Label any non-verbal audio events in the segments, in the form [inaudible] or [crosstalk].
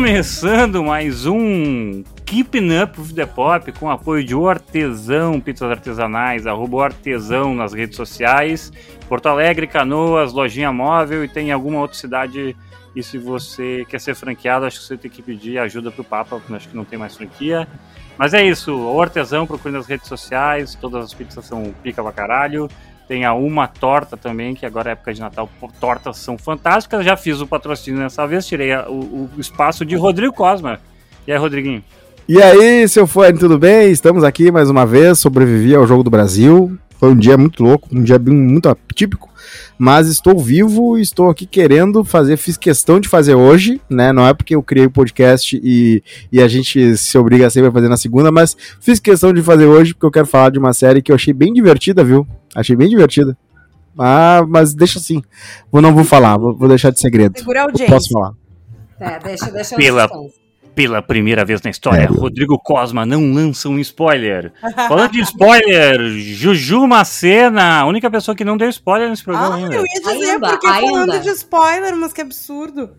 Começando mais um Keeping Up with the Pop com apoio de Hortesão, pizzas artesanais, arroba Hortesão nas redes sociais, Porto Alegre, Canoas, lojinha móvel e tem alguma outra cidade. E se você quer ser franqueado, acho que você tem que pedir ajuda pro Papa, porque acho que não tem mais franquia. Mas é isso, Artesão, procure nas redes sociais, todas as pizzas são pica pra caralho. Tem a Uma Torta também, que agora é época de Natal, tortas são fantásticas. Já fiz o patrocínio nessa vez, tirei a, o, o, espaço de Rodrigo Cosma. E aí, Rodriguinho? E aí, seu fã, tudo bem? Estamos aqui mais uma vez, sobrevivi ao Jogo do Brasil. Foi um dia muito louco, um dia muito atípico mas estou vivo e estou aqui querendo fazer, fiz questão de fazer hoje, né? Não é porque eu criei o podcast e, e a gente se obriga sempre a fazer na segunda, mas fiz questão de fazer hoje porque eu quero falar de uma série que eu achei bem divertida, viu? Achei bem divertida. Ah, mas deixa assim. Vou, não vou falar, vou, vou deixar de segredo. Segura a Posso falar. É, deixa, deixa [laughs] Pela, pela primeira vez na história, é. Rodrigo Cosma não lança um spoiler. [laughs] Falando de spoiler, Juju Macena, a única pessoa que não deu spoiler nesse programa. Ah, ainda. eu ia dizer, ainda, porque ainda. falando de spoiler, mas que absurdo.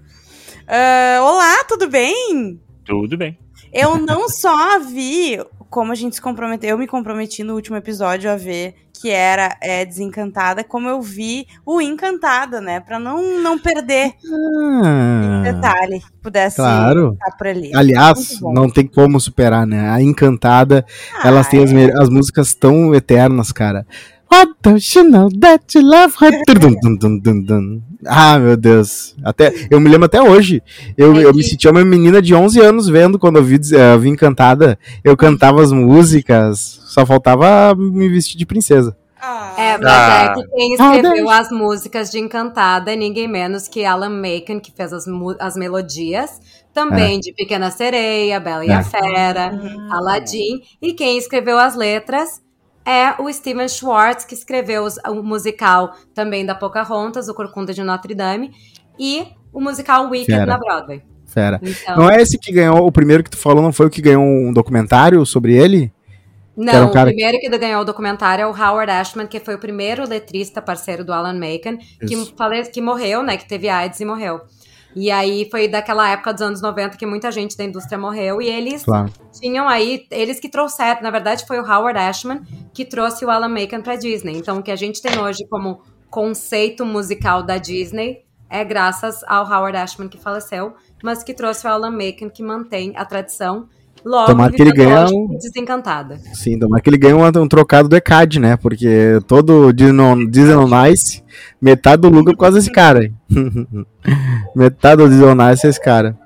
Uh, olá, tudo bem? Tudo bem. Eu não só vi como a gente se comprometeu, eu me comprometi no último episódio a ver que era é, Desencantada, como eu vi o Encantada, né? Pra não, não perder ah, detalhe, pudesse claro. estar por ali. Aliás, não tem como superar, né? A Encantada, ah, elas têm é. as, as músicas tão eternas, cara. What don't you know that you love her? Ah, meu Deus. Até, eu me lembro até hoje. Eu, eu me sentia uma menina de 11 anos vendo quando eu vi, eu vi Encantada. Eu cantava as músicas, só faltava me vestir de princesa. Ah. É, mas ah. é que quem escreveu ah, as músicas de Encantada é ninguém menos que Alan Macon, que fez as, as melodias, também é. de Pequena Sereia, Bela e a é. Fera, uhum. Aladdin, e quem escreveu as letras é o Steven Schwartz, que escreveu o musical também da Pocahontas, o Corcunda de Notre Dame, e o musical Wicked Fera. na Broadway. Fera. Então... Não é esse que ganhou, o primeiro que tu falou não foi o que ganhou um documentário sobre ele? Não, um o primeiro que ganhou o documentário é o Howard Ashman, que foi o primeiro letrista parceiro do Alan Macon, que, falei, que morreu, né, que teve AIDS e morreu. E aí foi daquela época dos anos 90 que muita gente da indústria morreu e eles claro. tinham aí, eles que trouxeram, na verdade foi o Howard Ashman que trouxe o Alan Menken para Disney. Então o que a gente tem hoje como conceito musical da Disney é graças ao Howard Ashman que faleceu, mas que trouxe o Alan Menken que mantém a tradição Logo, tomara que ele ganhe um... desencantada. Sim, tomara que ele ganhe um, um trocado do ECAD, né? Porque todo Disney on Nice, metade do lucro é por causa desse cara. [laughs] metade do Disney on Nice é esse cara.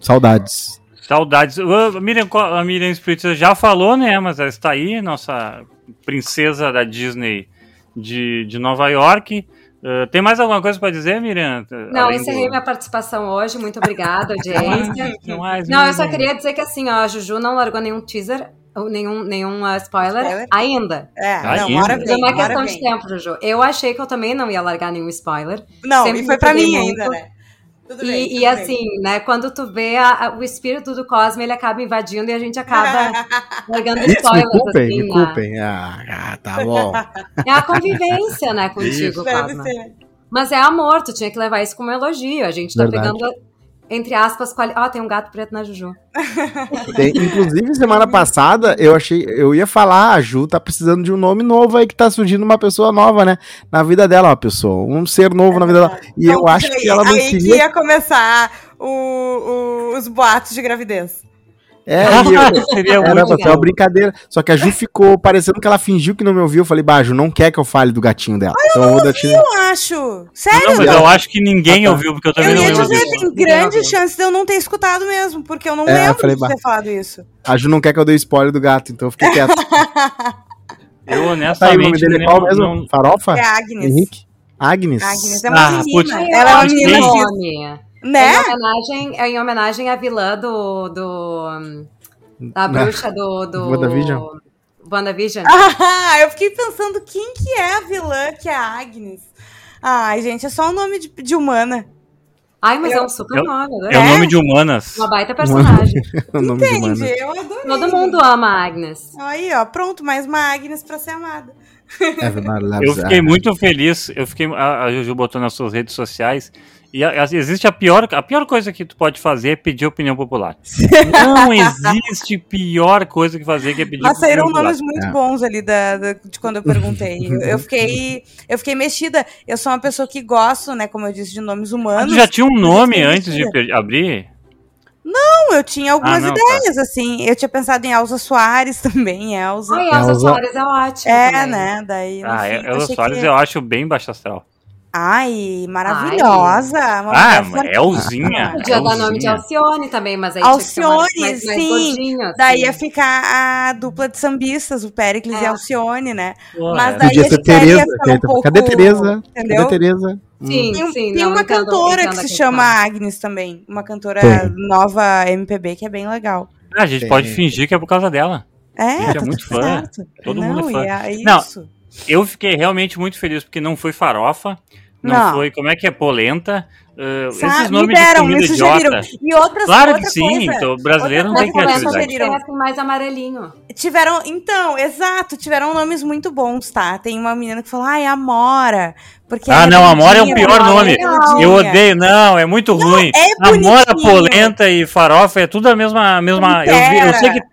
Saudades. Saudades. A Miriam, a Miriam Spritzer já falou, né? Mas ela está aí, nossa princesa da Disney de, de Nova York. Uh, tem mais alguma coisa para dizer, Miriam? Não, Além encerrei do... minha participação hoje. Muito obrigada, [laughs] audiência. não, mais, não eu só queria dizer que assim, ó, a Juju não largou nenhum teaser, nenhum, nenhum uh, spoiler, spoiler, ainda. É, ainda. não, hora vem, É uma questão de tempo, Juju. Eu achei que eu também não ia largar nenhum spoiler. Não, Sempre e foi para mim muito. ainda, né? Tudo bem, e, tudo e assim, bem. né, quando tu vê a, a, o espírito do Cosme, ele acaba invadindo e a gente acaba [laughs] largando spoilers. Me culpem, assim, me né? culpem. Ah, ah, tá bom. [laughs] É a convivência, né, [laughs] contigo, Cosme. Mas é amor, tu tinha que levar isso como elogio. A gente tá Verdade. pegando entre aspas, quali... ó, oh, tem um gato preto na Juju. [laughs] Tem, inclusive, semana passada, eu achei, eu ia falar, a Ju tá precisando de um nome novo aí que tá surgindo uma pessoa nova, né? Na vida dela, uma pessoa, um ser novo é na vida dela. E eu acho que ela não aí queria... ia começar o, o, os boatos de gravidez. É, [laughs] eu, seria era muito uma brincadeira. Só que a Ju ficou parecendo que ela fingiu que não me ouviu. Eu falei, bah, Ju, não quer que eu fale do gatinho dela. Então eu, eu ouvi, eu acho. Sério? Não, mas eu acho que ninguém ah, tá. ouviu, porque eu também eu não ouvi. Eu ia dizer, tem grande chance de eu não ter escutado mesmo, porque eu não é, lembro eu falei, de ter falado isso. A Ju não quer que eu dê spoiler do gato, então eu fiquei quieto. [laughs] eu honestamente... Tá aí, o nome dele é qual mesmo? Não... Farofa? É Agnes. Henrique? Agnes. Agnes é uma ah, menina. Ela é uma menina. Né? Em homenagem, é em homenagem à vilã do, do da bruxa do. do... WandaVision? WandaVision? [laughs] Ah, eu fiquei pensando quem que é a vilã que é a Agnes. Ai, gente, é só o nome de, de humana. Ai, mas eu, é um super eu, nome, É o nome de humanas. Uma baita [laughs] personagem. [laughs] Entendi, eu adorei. Todo mundo ama a Agnes. Aí, ó, pronto, mais uma Agnes pra ser amada. eu fiquei muito feliz. Eu fiquei. A, a Juju botou nas suas redes sociais E a- existe a pior, a pior coisa que tu pode fazer é pedir opinião popular. [laughs] Não existe pior coisa que fazer que é pedir Mas saíram opinião popular. nomes muito É. bons ali da, da- de quando eu perguntei. Eu, fiquei, eu fiquei mexida. Eu sou uma pessoa que gosto, né, como eu disse, de nomes humanos. tu já tinha um nome antes de mexida. abrir? Não, eu tinha algumas Ah, não, tá. ideias, assim. Eu tinha pensado em Elza Soares [laughs] também, Elza. Ai, Elza Soares é ótimo. É, também. né? Daí, no Ah, fim, eu Elza achei Soares que- eu acho bem baixo astral. Ai, maravilhosa. uma Ah, Elzinha. Podia dar nome de Elzinha. Alcione também, mas aí tinha que ser mais, Alcione, mais, mais sim. gordinho, assim. Daí ia ficar a dupla de sambistas, o Péricles É. e a Alcione, né? Mas é. daí Podia a ser gente ia Tereza. um pouco- Cadê Tereza? entendeu? Cadê Tereza? Sim, Tem, sim. tem não, uma entendo- cantora entendo que a se questão. chama Agnes também. Uma cantora Tem. nova MPB que é bem legal. Ah, a gente Tem. pode fingir que é por causa dela. É, Gente, é tá muito fã. certo. Todo não, mundo é fã. e é Não, isso. Eu fiquei realmente muito feliz porque não foi farofa, não, Não. foi, como é que é, polenta. uh, Sabe, esses me nomes de deram, comida me sugeriram. idiota. E outras Claro outra que sim, coisa, então, o brasileiro não tem Mas criatividade. sugeriram. tem assim mais amarelinho. Tiveram, então, exato, tiveram nomes muito bons, tá? Tem uma menina que falou, ai, Amora. Porque Ah, não, Amora é o pior Amora nome. é. Eu odeio, não, é muito ruim. é Amora, polenta e farofa é tudo a mesma. a mesma eu, vi- eu sei que.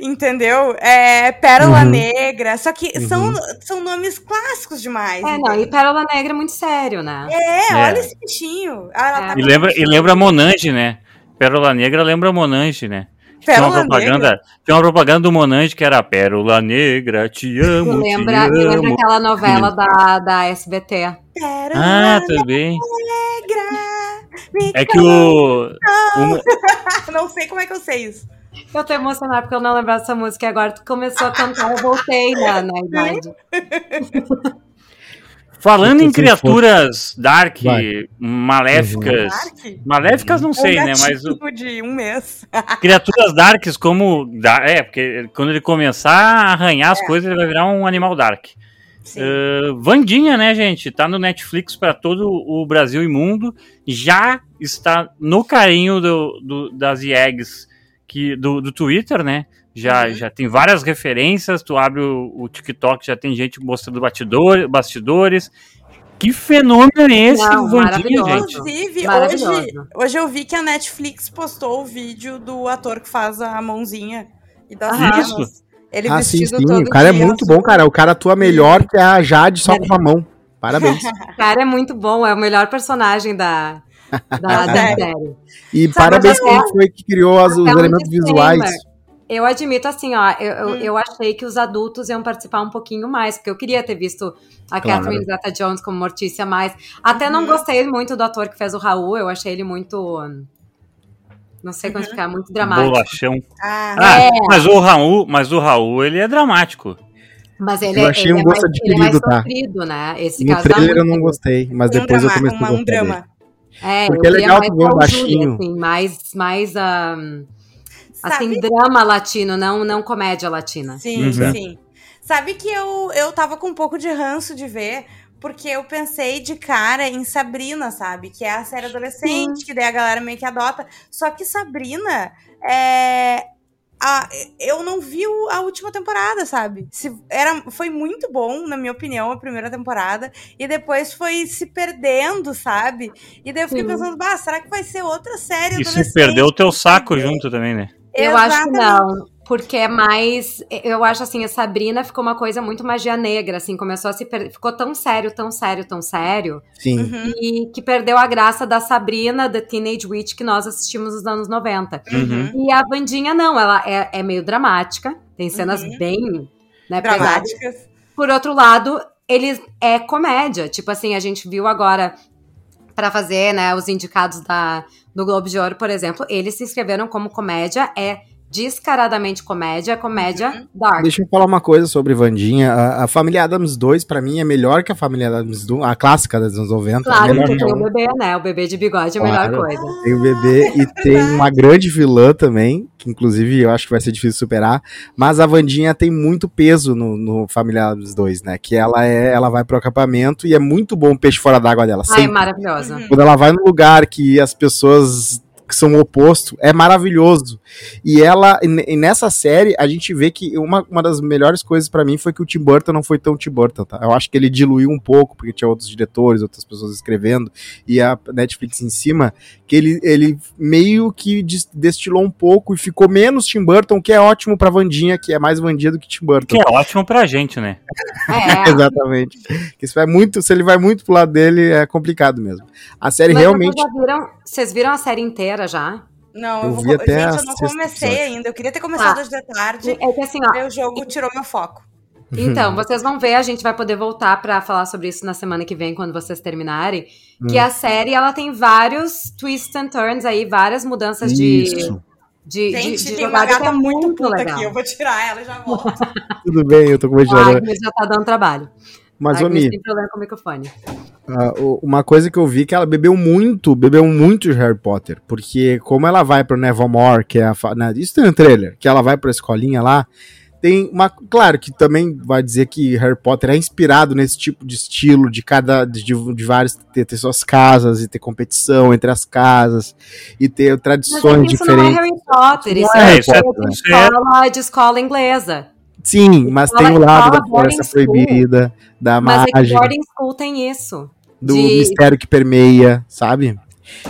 Entendeu? É Pérola Uhum. Negra. Só que são, são nomes clássicos demais. É, não, e Pérola Negra é muito sério, né? É, É. olha esse bichinho. Ah, ela É. tá E lembra, e lembra Monange, né? Pérola Negra lembra Monange, né? Tinha uma Pérola propaganda, Negra. tinha uma propaganda do Monange que era Pérola Negra, te amo, Me lembra, te me lembra aquela novela da, da SBT. Pérola Ah, também. Negra. me É que o, o. [laughs] Não sei como é que eu sei isso. Eu tô emocionada porque eu não lembrava dessa música e agora tu começou a cantar, eu voltei na, na idade. [laughs] Falando em Se for- criaturas dark, Vai. maléficas. Dark? Maléficas não sei, é um né? Mas o- gatinho de um mês. [laughs] criaturas darks como. É, porque quando ele começar a arranhar É. as coisas, ele vai virar um animal dark. Uh, Vandinha, né, gente? Tá no Netflix para todo o Brasil e mundo. Já está no carinho do, do- das IEGs que, do, do Twitter, né? Já, Uhum. já tem várias referências. Tu abre o, o TikTok, já tem gente mostrando batidor, bastidores. Que fenômeno é esse, Não, Vandinha, gente? Inclusive, hoje, hoje eu vi que a Netflix postou o vídeo do ator que faz a mãozinha e das Aham. cenas. Isso. Ele Ah, sim, vestido sim. todo O cara é muito azul. bom, cara. O cara atua melhor que a Jade só com a mão. Parabéns. [laughs] [laughs] O cara é muito bom, é o melhor personagem da, da, da série. E Sabe, parabéns quem é- foi que criou as- os um elementos disclaimer. visuais. Eu admito assim, ó, eu, eu, Hum. eu achei que os adultos iam participar um pouquinho mais, porque eu queria ter visto a Claro. Catherine Zeta-Jones como Mortícia mais. Até não Uhum. gostei muito do ator que fez o Raul, eu achei ele muito... Não sei como Uhum. explicar, muito dramático. Bolachão. Ah, Ah, É. mas o Raul, mas o Raul, ele é dramático. Mas ele, Eu é- achei ele um é gosto mais, ele é mais adquirido, tá? sofrido, né? Esse No caso dá trailer eu muito não gostei, mas um depois eu drama, comecei uma- a um gostar dele. Drama. É, Porque é legal tu ver um baixinho. assim, mais, mais um, assim, Sabe? drama latino, não, não comédia latina. Sim, Uhum. sim. Sabe que eu, eu tava com um pouco de ranço de ver, porque eu pensei de cara em Sabrina, sabe? Que é a série adolescente, que daí a galera meio que adota. Só que Sabrina é. A- eu não vi o- a última temporada, sabe? Se, era, foi muito bom, na minha opinião, a primeira temporada. E depois foi se perdendo, sabe? E daí eu fiquei Sim. pensando, bah, será que vai ser outra série E se perdeu o teu saco junto também, né? Eu acho que Exatamente. não, porque é mais. Eu acho assim, a Sabrina ficou uma coisa muito magia negra, assim, começou a se perder. Ficou tão sério, tão sério, tão sério, Sim. Uhum. e que perdeu a graça da Sabrina, da Teenage Witch, que nós assistimos nos anos 90. Uhum. E a Vandinha, não, ela é, é meio dramática, tem cenas Uhum. bem. Né. Dramáticas. Por outro lado, eles é comédia. Tipo assim, a gente viu agora pra fazer, né, os indicados da do Globo de Ouro, por exemplo, eles se inscreveram como comédia, é descaradamente comédia, comédia dark. Deixa eu falar uma coisa sobre Vandinha. A, a Família Adams 2, pra mim, é melhor que a Família Adams 1, a clássica dos anos 90. Claro, melhor porque tem o não. bebê, né? O bebê de bigode é a melhor Claro. coisa. Tem o bebê e tem uma grande vilã também, que inclusive eu acho que vai ser difícil superar. Mas a Vandinha tem muito peso no, no Família Adams 2, né? Que ela é, ela vai pro acampamento e é muito bom o peixe fora d'água dela. Ai, sempre. maravilhosa. Uhum. Quando ela vai num lugar que as pessoas que são o oposto, é maravilhoso. E ela, e nessa série, a gente vê que uma, uma das melhores coisas para mim foi que o Tim Burton não foi tão Tim Burton, tá? Eu acho que ele diluiu um pouco, porque tinha outros diretores, outras pessoas escrevendo, e a Netflix em cima, que ele, ele meio que destilou um pouco e ficou menos Tim Burton, que é ótimo pra Vandinha, que é mais Vandinha do que Tim Burton. Que é ótimo pra gente, né? É. [laughs] Exatamente. Que se, vai muito, se ele vai muito pro lado dele, é complicado mesmo. A série Mas realmente. Vocês viram, vocês viram a série inteira já? Não, eu, eu vou, até gente, eu não comecei episódio. ainda. Eu queria ter começado ah. hoje de tarde. É que assim, ó. O jogo tirou meu foco. Então, vocês vão ver, a gente vai poder voltar para falar sobre isso na semana que vem, quando vocês terminarem. Hum. Que a série, ela tem vários twists and turns aí, várias mudanças isso. de, de, Gente, de, de tem uma gata é muito puta legal. aqui. Eu vou tirar ela e já volto. [laughs] Tudo bem, eu tô com medo de Agnes já tá dando trabalho. Mas, Oni, tem problema com o microfone. Uh, uma coisa que eu vi é que ela bebeu muito, bebeu muito de Harry Potter. Porque como ela vai pro Nevermore, que é a... Né, isso tem no trailer, que ela vai pra escolinha lá, tem uma. Claro que também vai dizer que Harry Potter é inspirado nesse tipo de estilo, de cada. de, de vários. Ter, ter suas casas e ter competição entre as casas e ter tradições Mas diferentes. Não é Harry Potter, isso, é, Harry Potter, é, de, escola, de escola inglesa. Sim, mas tem o lado da floresta proibida, da mas mágica. Mas é que boarding school tem isso. Do de... mistério que permeia, sabe?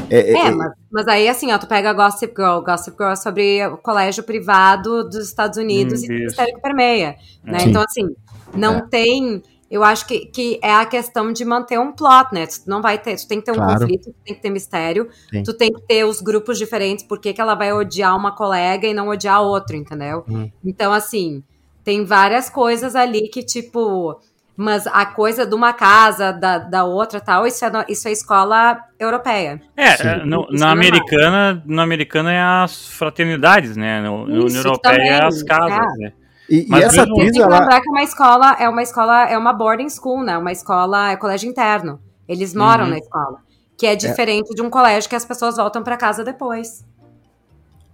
É, é, é, é mas, mas, aí assim, ó, tu pega Gossip Girl, Gossip Girl é sobre o colégio privado dos Estados Unidos hum, e o mistério que permeia, né? Sim. Então assim, não é. tem... Eu acho que, que é a questão de manter um plot, né? Tu não vai ter, tu tem que ter um claro. conflito, tu tem que ter mistério, Sim. tu tem que ter os grupos diferentes, porque que ela vai odiar uma colega e não odiar outro, entendeu? Hum. Então, assim, tem várias coisas ali que, tipo, mas a coisa de uma casa, da, da outra tal, isso é, isso é escola europeia. É, é no, na, é americana, na americana é as fraternidades, né? No, no europeia é as casas, é. né? E, Mas e essa atriz, tem que lembrar que é uma escola, é uma escola, é uma boarding school, né? Uma escola, é colégio interno. Eles moram uhum. na escola. Que é, é. diferente é. de um colégio que as pessoas voltam para casa depois.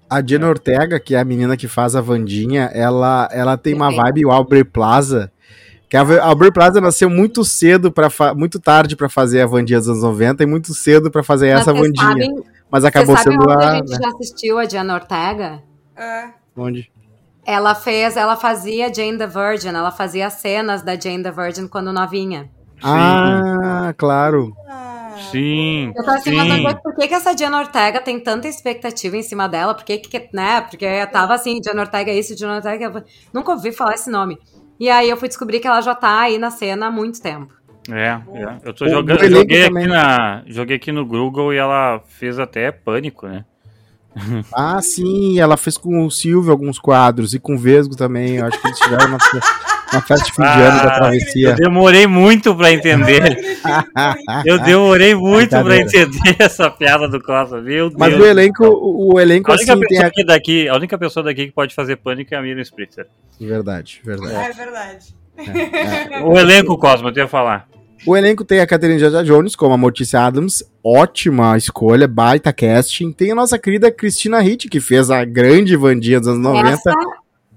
A Jenna Ortega, que é a menina que faz a Vandinha, ela, ela tem uma vibe o Aubrey Plaza, que a Aubrey Plaza nasceu muito cedo, para muito tarde para fazer a Vandinha dos anos 90 e muito cedo para fazer Mas essa Vandinha. Sabem, Mas acabou sendo a. A gente né? já assistiu a Diana Ortega? É. Onde? Ela fez, ela fazia Jane the Virgin, ela fazia cenas da Jane the Virgin quando novinha. Ah, claro. Sim. Eu tô assim, sim. mas por que, que essa Diana Ortega tem tanta expectativa em cima dela? Por que, que né? Porque tava assim, Diana Ortega é isso, Diana Ortega. Nunca ouvi falar esse nome. E aí eu fui descobrir que ela já tá aí na cena há muito tempo. É, é. eu tô jogando, joguei aqui, na, joguei aqui no Google e ela fez até pânico, né? [laughs] Ah, sim, ela fez com o Silvio alguns quadros e com o Vesgo também. Eu acho que eles tiveram uma, [laughs] uma festa de fim de ano ah, da travessia. Eu demorei muito pra entender. eu demorei muito pra entender essa piada do Costa, meu Deus. Mas o elenco, o, elenco a única assim, pessoa tem... daqui, a única pessoa daqui que pode fazer pânico é a Miriam Spritzer. Verdade, verdade. É verdade. É, é. O elenco, Cosmo, eu ia falar. O elenco tem a Catherine Jaja Jones como a Morticia Adams, ótima escolha, baita casting. Tem a nossa querida Cristina Hitt, que fez a grande Vandinha dos anos 90. Essa,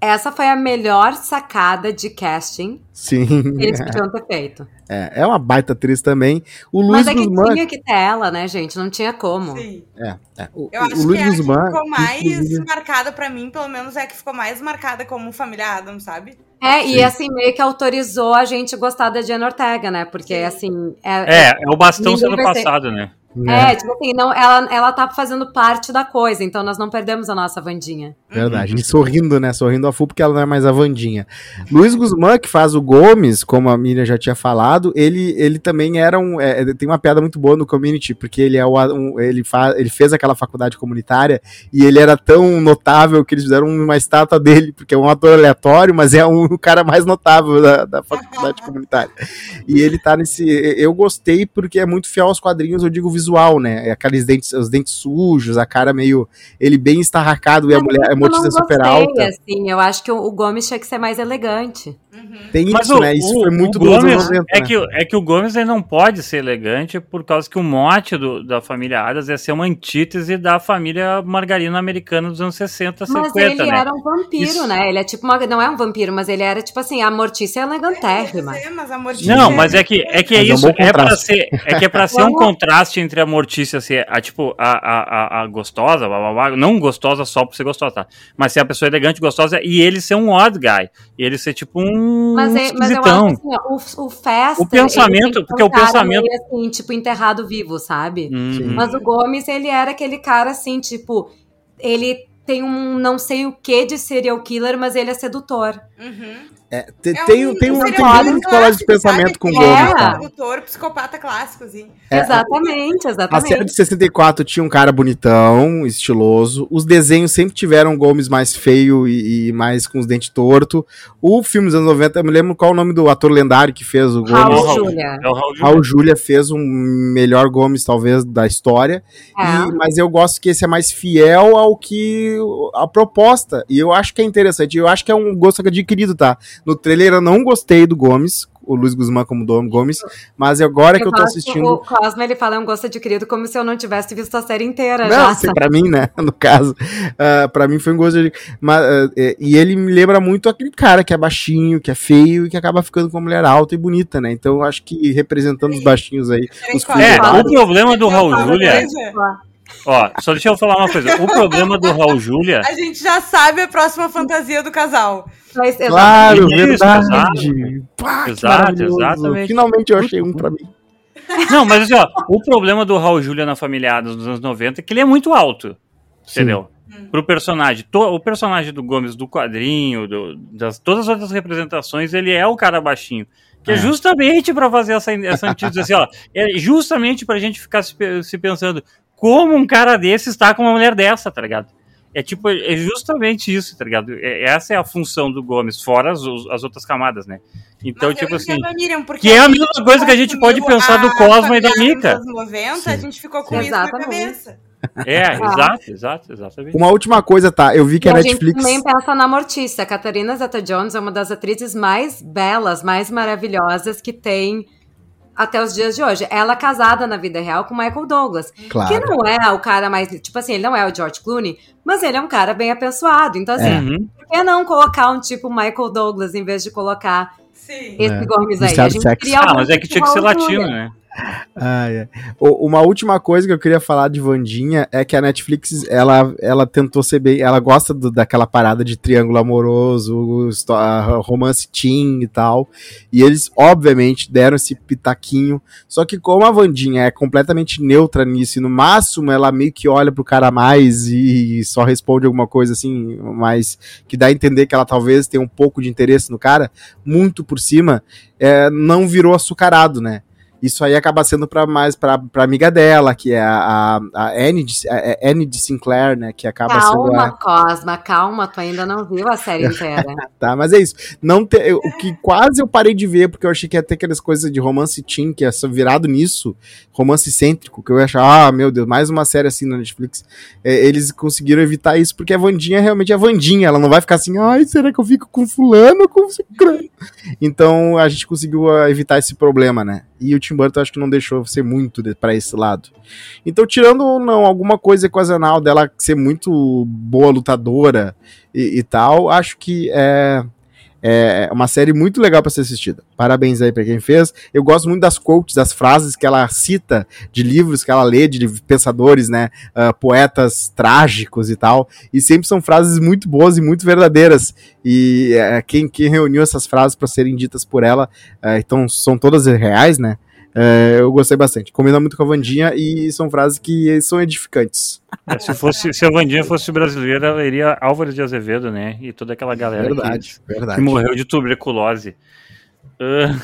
essa foi a melhor sacada de casting Sim. que eles [laughs] podiam ter feito. É, é uma baita atriz também. O Luiz Mas é Guzmán... que tinha que ter ela, né, gente? Não tinha como. Sim. É, é. O, Eu acho o Luiz que a Guzmán, que ficou mais inclusive... marcada pra mim, pelo menos, é a que ficou mais marcada como família Adam, sabe? É, Sim. e assim, meio que autorizou a gente gostar da Diana Ortega, né? Porque, Sim. assim... É, é, é o bastão sendo passado, né? É, é, tipo assim, não, ela, ela tá fazendo parte da coisa, então nós não perdemos a nossa Vandinha. Verdade, e sorrindo, né? Sorrindo a full porque ela não é mais a Vandinha. Luiz Guzmán, que faz o Gomes, como a Miriam já tinha falado, ele, ele também era um. É, tem uma piada muito boa no community, porque ele é o, um, ele, fa, ele fez aquela faculdade comunitária e ele era tão notável que eles fizeram uma estátua dele, porque é um ator aleatório, mas é um, o cara mais notável da, da faculdade comunitária. E ele tá nesse. Eu gostei porque é muito fiel aos quadrinhos, eu digo visual visual, né? É aqueles dentes, os dentes sujos, a cara meio. Ele bem estarracado e a mulher, a Mortícia super alta. Assim, eu acho que o, o Gomes tinha que ser mais elegante. Tem Mas isso, o, né? Isso o- foi muito o dos anos Gomes, 90, é, né? que, é que o Gomes ele não pode ser elegante por causa que o mote do- da família Adams é ser uma antítese da família margarina americana dos anos 60, Mas 50, ele né? era um vampiro, Isso. né? Ele é tipo uma. Não é um vampiro, mas ele era tipo assim, a Mortícia elegantérrima. Mas a Mortícia- Não, mas é que é, que é Mas é um isso, é, pra contraste. ser, é que é pra ser [laughs] um contraste entre a Mortícia ser a, tipo, a, a, a, a gostosa, blá, blá, blá, não gostosa só por ser gostosa, tá? Mas ser a pessoa elegante, gostosa, e ele ser um odd guy. E ele ser tipo um Mas, é, mas eu acho assim, ó, o, o Festa. O pensamento, que porque o pensamento- meio assim, tipo, enterrado vivo, sabe? Uhum. Mas o Gomes, ele era aquele cara assim, tipo, ele tem um não sei o que de serial killer, mas ele é sedutor. Uhum. É, te- É tem, um- tem, um um, tem de pensamento com o Que Gomes, É. tá? Doutor, psicopata clássico, assim. É, exatamente, A exatamente. série de 64 tinha um cara bonitão, estiloso. Os desenhos sempre tiveram um Gomes mais feio e, e mais com os dentes tortos. O filme dos anos 90, eu me lembro qual é o nome do ator lendário que fez o Gomes. Raul Raul. Júlia. É o Raul Júlia. Raul Júlia fez um melhor Gomes, talvez, da história. É. E- mas eu gosto que esse é mais fiel ao que. a proposta. E eu acho que é interessante. Eu acho que é um gosto adquirido, tá? No trailer eu não gostei do Gomes, o Luiz Guzmán como Dom Gomes, mas agora que eu tô assistindo. O Cosmo, ele fala é um gosto adquirido como se eu não tivesse visto a série inteira Não, já. assim, pra mim, né? [laughs] No caso. ah, pra mim foi um gosto de. Mas, é, e ele me lembra muito aquele cara que é baixinho, que é feio e que acaba ficando com uma mulher alta e bonita, né? Então eu acho que representando os baixinhos aí. Os É, o problema do Raul Júlia. Ó, só deixa eu falar uma coisa. O problema do Raul Júlia. A gente já sabe a próxima fantasia do casal. Mas, Claro, Isso, verdade. Pá, Exato, exatamente. Finalmente eu achei um pra mim. Não, mas assim, ó, o problema do Raul Júlia na Família Adams dos anos 90 é que ele é muito alto. Entendeu? Pro personagem. To- o personagem do Gomes do quadrinho, do- das todas as outras representações, ele é o cara baixinho. Que é, É. justamente pra fazer essa, essa antítese, assim, ó. É justamente pra gente ficar se, se pensando como um cara desse está com uma mulher dessa, tá ligado? É tipo, é justamente isso, tá ligado? É- essa é a função do Gomes, fora as, as outras camadas, né? Então, Mas tipo assim. a Miriam, que é a a mesma coisa que a gente pode pensar do a Cosmo e da dos anos 90, a Sim. gente ficou com Sim. isso na Exatamente. cabeça. É, exato, exato, exatamente. Uma última coisa, tá? Eu vi que E a a gente Netflix. também pensa na Mortícia. A Catarina Zeta-Jones é uma das atrizes mais belas, mais maravilhosas que tem até os dias de hoje. Ela é casada na vida real com Michael Douglas. Que Claro. não é o cara mais... Tipo assim, ele não é o George Clooney, mas ele é um cara bem apessoado. Então, assim, Uhum. por que não colocar um tipo Michael Douglas em vez de colocar Sim. esse É. Gomes aí? A gente queria Ah, mas é que tinha que ser latino, né? Ah, é. O- Uma última coisa que eu queria falar de Vandinha é que a Netflix, ela, ela tentou ser bem. Ela gosta do- daquela parada de triângulo amoroso, romance teen e tal. E eles, obviamente, deram esse pitaquinho. Só que, como a Vandinha é completamente neutra nisso, e no máximo ela meio que olha pro cara mais e só responde alguma coisa assim, mais. que dá a entender que ela talvez tenha um pouco de interesse no cara, muito por cima, é, não virou açucarado, né? Isso aí acaba sendo para mais pra, pra amiga dela, que é a, a, Annie, de, a- a Annie de Sinclair, né? Que acaba sendo Calma, a. Cosma, calma, tu ainda não viu a série inteira. [laughs] Tá, mas é isso. Não te, o que quase eu parei de ver, porque eu achei que ia ter aquelas coisas de romance teen, que é virado nisso, romance cêntrico, que eu ia achar, ah, meu Deus, mais uma série assim na Netflix. É, eles conseguiram evitar isso, porque a Vandinha realmente é a Vandinha, ela não vai ficar assim, ai, será que eu fico com fulano com ciclano? Então a gente conseguiu ah, evitar esse problema, né? E o Tim Burton acho que não deixou ser muito pra esse lado. Então, tirando não alguma coisa equacional dela ser muito boa lutadora e, e tal, acho que é, é uma série muito legal pra ser assistida. Parabéns aí pra quem fez. Eu gosto muito das quotes, das frases que ela cita de livros que ela lê, de pensadores, né? ah, poetas trágicos e tal. E sempre são frases muito boas e muito verdadeiras. E é, quem, quem reuniu essas frases para serem ditas por ela, é, então são todas reais, né? É, eu gostei bastante. Combina muito com a Vandinha e são frases que são edificantes. É, Se, fosse, se a Vandinha fosse brasileira, ela iria Álvares de Azevedo, né? E toda aquela galera Verdade, que, verdade. que morreu de tuberculose. Ah,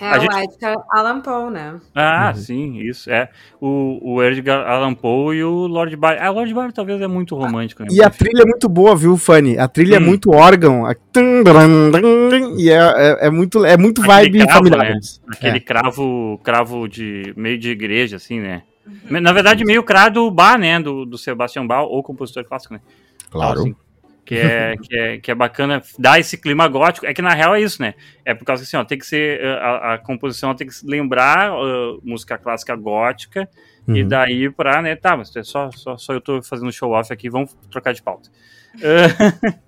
É A o gente- Edgar Allan Poe, né? ah, Uhum. sim, isso. É. O, o Edgar Allan Poe e o Lord Byron. Ah, o Lord Byron talvez é muito romântico, né? E a trilha é muito boa, viu, Fanny? A trilha é Hum. muito órgão. a- E é, é, é muito, é muito Aquele vibe cravo, familiar. né? Aquele cravo, cravo de meio de igreja, assim, né? Na verdade, meio cravo do Bach, né? Do, do Sebastian Bach, ou compositor clássico, né? Claro. Assim. Que é, que é, que é bacana dar esse clima gótico. É que na real é isso, né? É por causa que assim, ó, tem que ser. A, a composição tem que lembrar uh, música clássica gótica. Uhum. E daí pra, né, tá, mas é só, só, só eu tô fazendo show off aqui, vamos trocar de pauta. Uh, [laughs]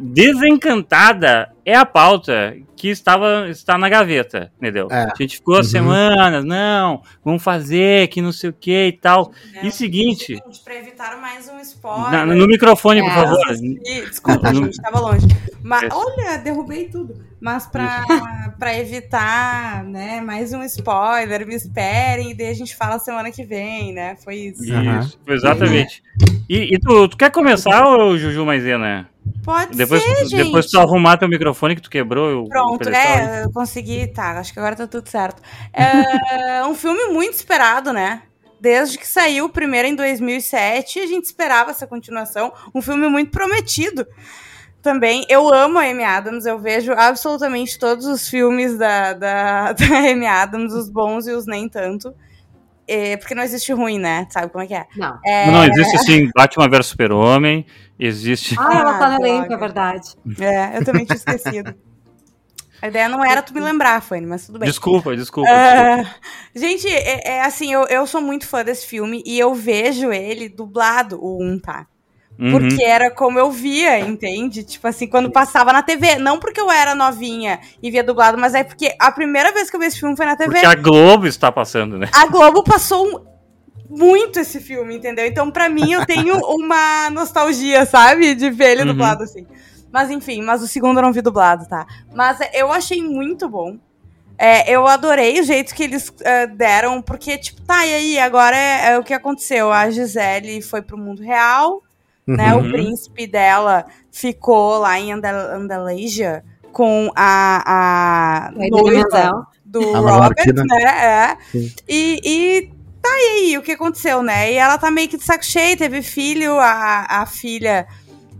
Desencantada é a pauta que estava está na gaveta, entendeu? É. A gente ficou uhum. semanas, não, vamos fazer, que não sei o que e tal. É, e seguinte. Para evitar mais um spoiler. Na, no microfone, é, por favor. Desculpa, a gente estava longe. Mas, olha, derrubei tudo. Mas para [laughs] evitar né, mais um spoiler, me esperem e daí a gente fala semana que vem, né? Foi isso. Isso, uhum. exatamente. E, e tu, tu, quer começar, Juju Maisena? Pode depois, ser, gente. Depois tu arrumar teu microfone que tu quebrou. Eu, Pronto, é, eu consegui, tá, acho que agora tá tudo certo. É [laughs] um filme muito esperado, né? Desde que saiu o primeiro em 2007, a gente esperava essa continuação. Um filme muito prometido também. Eu amo a Amy Adams, eu vejo absolutamente todos os filmes da, da, [laughs] da Amy Adams, os bons e os nem tanto. É, porque não existe ruim, né? Sabe como é que é? Não. É... Não, existe sim Batman vs Super-Homem, existe... Ah, ela tá no elenco, é verdade. É, eu também tinha esquecido. A ideia não era tu me lembrar, Fanny, mas tudo bem. Desculpa, desculpa. Uh, desculpa. Gente, é, é, assim, eu, eu sou muito fã desse filme e eu vejo ele dublado, o 1, tá? Uhum. Porque era como eu via, entende? Tipo assim, quando passava na TV. Não porque eu era novinha e via dublado, mas é porque a primeira vez que eu vi esse filme foi na TV. Porque a Globo está passando, né? A Globo passou muito esse filme, entendeu? Então, para mim, eu tenho [laughs] uma nostalgia, sabe? De ver ele uhum. dublado assim. Mas enfim, mas o segundo eu não vi dublado, tá? Mas eu achei muito bom. É, eu adorei o jeito que eles uh, deram, porque, tipo, tá, e aí, agora é, é, o que aconteceu. A Gisele foi pro mundo real, Uhum. Né, o uhum. príncipe dela ficou lá em Andalasia com a, a noiva do a Robert, né? É. E, e tá aí, o que aconteceu, né? E ela tá meio que de saco cheio, teve filho, a, a filha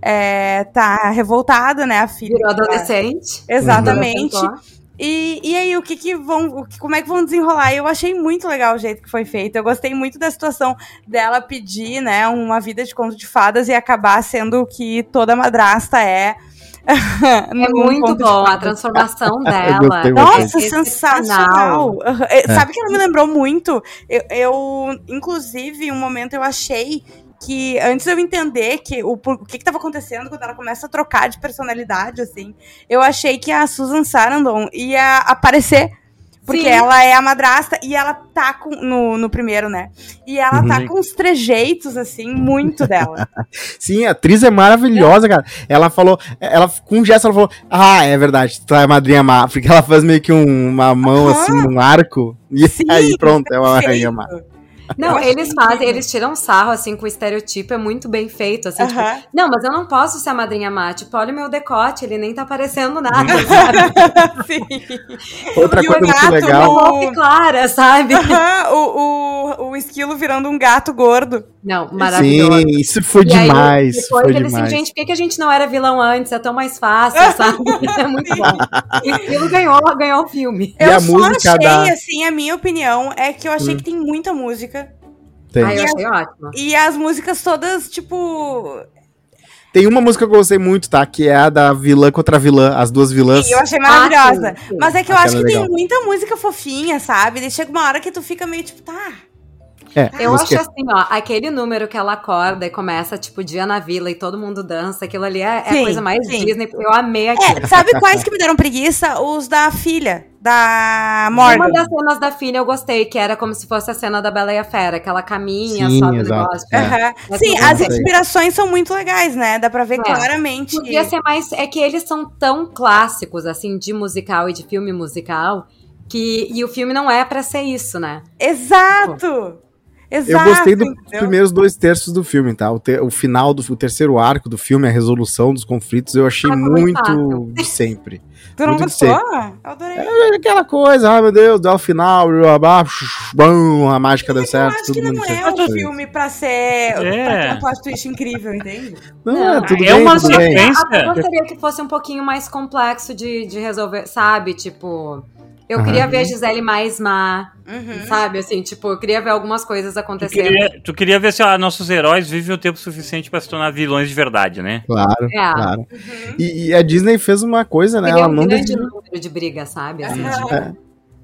é, tá revoltada, né? A filha. Virou adolescente. Tá... Exatamente. Uhum. E, e aí, o que que vão. Como é que vão desenrolar? Eu achei muito legal o jeito que foi feito. Eu gostei muito da situação dela pedir, né, uma vida de conto de fadas e acabar sendo o que toda madrasta é. [laughs] é muito bom a transformação [laughs] dela. Nossa, sensacional. É. Sabe que ela me lembrou muito? Eu, eu, inclusive, um momento eu achei que antes de eu entender que o, o que estava acontecendo quando ela começa a trocar de personalidade, assim, eu achei que a Susan Sarandon ia aparecer. Porque Sim. ela é a madrasta e ela tá com. No, no primeiro, né? E ela tá uhum. tá com os trejeitos, assim, muito dela. [laughs] Sim, a atriz é maravilhosa, é. cara. Ela falou. Ela, com um gesto, ela falou: Ah, é verdade, tu é a madrinha má. Porque ela faz meio que um, uma mão, uhum. assim, um arco. E Sim, aí pronto, é uma rainha má. Não, eles fazem, eles tiram sarro, assim, com o estereotipo, é muito bem feito, assim, uh -huh. tipo, não, mas eu não posso ser a madrinha má, tipo, olha o meu decote, ele nem tá aparecendo nada, sabe? [laughs] Sim. Outra e coisa muito legal. O... clara, sabe? Uh -huh. o, o, o esquilo virando um gato gordo. Não, maravilhoso. Sim, isso foi e demais. Aí, depois foi ele demais. assim, gente, por que, que a gente não era vilão antes? É tão mais fácil, [laughs] sabe? é muito bom. O esquilo ganhou, ganhou o filme. Eu e a só música achei, da... assim, a minha opinião é que eu achei hum. que tem muita música tem. Ah, eu achei ótimo. E as músicas todas, tipo. Tem uma música que eu gostei muito, tá? Que é a da vilã contra a vilã, as duas vilãs. Sim, eu achei maravilhosa. Ah, sim, sim. Mas é que eu Aquela acho que é tem muita música fofinha, sabe? E chega uma hora que tu fica meio tipo, tá. É, eu acho assim, ó, aquele número que ela acorda e começa, tipo, dia na vila e todo mundo dança, aquilo ali é, sim, é a coisa mais sim. Disney. Eu amei aquilo. É, sabe quais [laughs] que me deram preguiça? Os da filha, da Morgan. Uma das cenas da filha eu gostei, que era como se fosse a cena da Bela e a Fera, que ela caminha, sim, sobe exato. o negócio. É. Sim, as inspirações são muito legais, né? Dá pra ver é. claramente. Podia ser mais. É que eles são tão clássicos, assim, de musical e de filme musical. Que, e o filme não é para ser isso, né? Exato! Tipo, Exato, eu gostei dos primeiros dois terços do filme, tá? O, te, o final do o terceiro arco do filme, a resolução dos conflitos, eu achei ah, muito de sempre. Tu não gostou? Eu adorei. É aquela coisa, ai meu Deus, dá o final, bum, a mágica deu certo. Eu acho que não é um filme pra ser. É. Pra ter um plot twist incrível, entende? Não, não. É, tudo é bem, uma tudo sequência. Eu gostaria que fosse um pouquinho mais complexo de, de resolver, sabe? Tipo Eu Aham. queria ver a Gisele mais má, Uhum. sabe? Assim, tipo, eu queria ver algumas coisas Tu acontecendo. queria, tu queria ver se ah, nossos heróis vivem o tempo suficiente pra se tornar vilões de verdade, né? Claro, É. claro. Uhum. E, e a Disney fez uma coisa, né? Queria Ela um não grande decidiu- número de briga, sabe? Assim, tipo, É.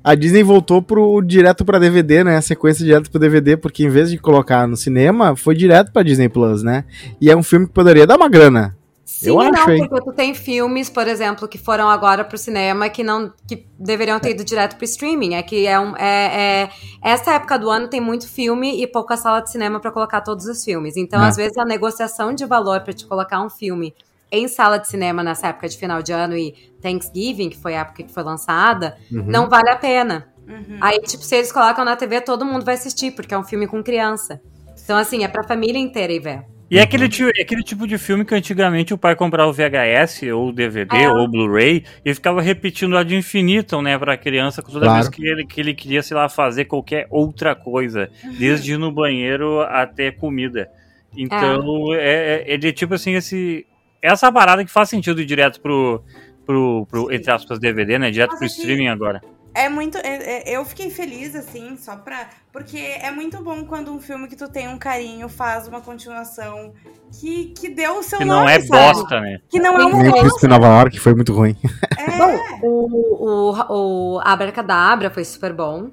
A Disney voltou pro direto pra DVD, né? A sequência direto pro DVD, porque em vez de colocar no cinema, foi direto pra Disney Plus, né? E é um filme que poderia dar uma grana. Sim, Eu e não, acho, hein? porque tu tem filmes, por exemplo, que foram agora pro cinema que não que deveriam ter ido direto pro streaming. É que é, um, é, é- essa época do ano tem muito filme e pouca sala de cinema pra colocar todos os filmes. Então, É. às vezes, a negociação de valor pra te colocar um filme em sala de cinema nessa época de final de ano e Thanksgiving, que foi a época que foi lançada, Uhum. não vale a pena. Uhum. Aí, tipo, se eles colocam na TV, todo mundo vai assistir, porque é um filme com criança. Então, assim, é pra família inteira ir ver. E é aquele, ti- é aquele tipo de filme que antigamente o pai comprava o VHS ou o DVD É. ou o Blu-ray e ficava repetindo ad infinitum, né, pra criança, toda Claro. vez que ele, que ele queria, sei lá, fazer qualquer outra coisa, desde ir no banheiro até comida. Então, é, é, ele é tipo assim, esse, essa parada que faz sentido ir direto pro, pro, pro entre aspas, DVD, né, direto Mas pro é que- streaming agora. É muito. é- é- eu fiquei feliz, assim, só pra. Porque é muito bom quando um filme que tu tem um carinho faz uma continuação que, que deu o seu Que nome. não é sabe? bosta, né? Que não é um Nem bosta. Nova York, que foi muito ruim. É, Bom, o, o, o Abracadabra foi super bom.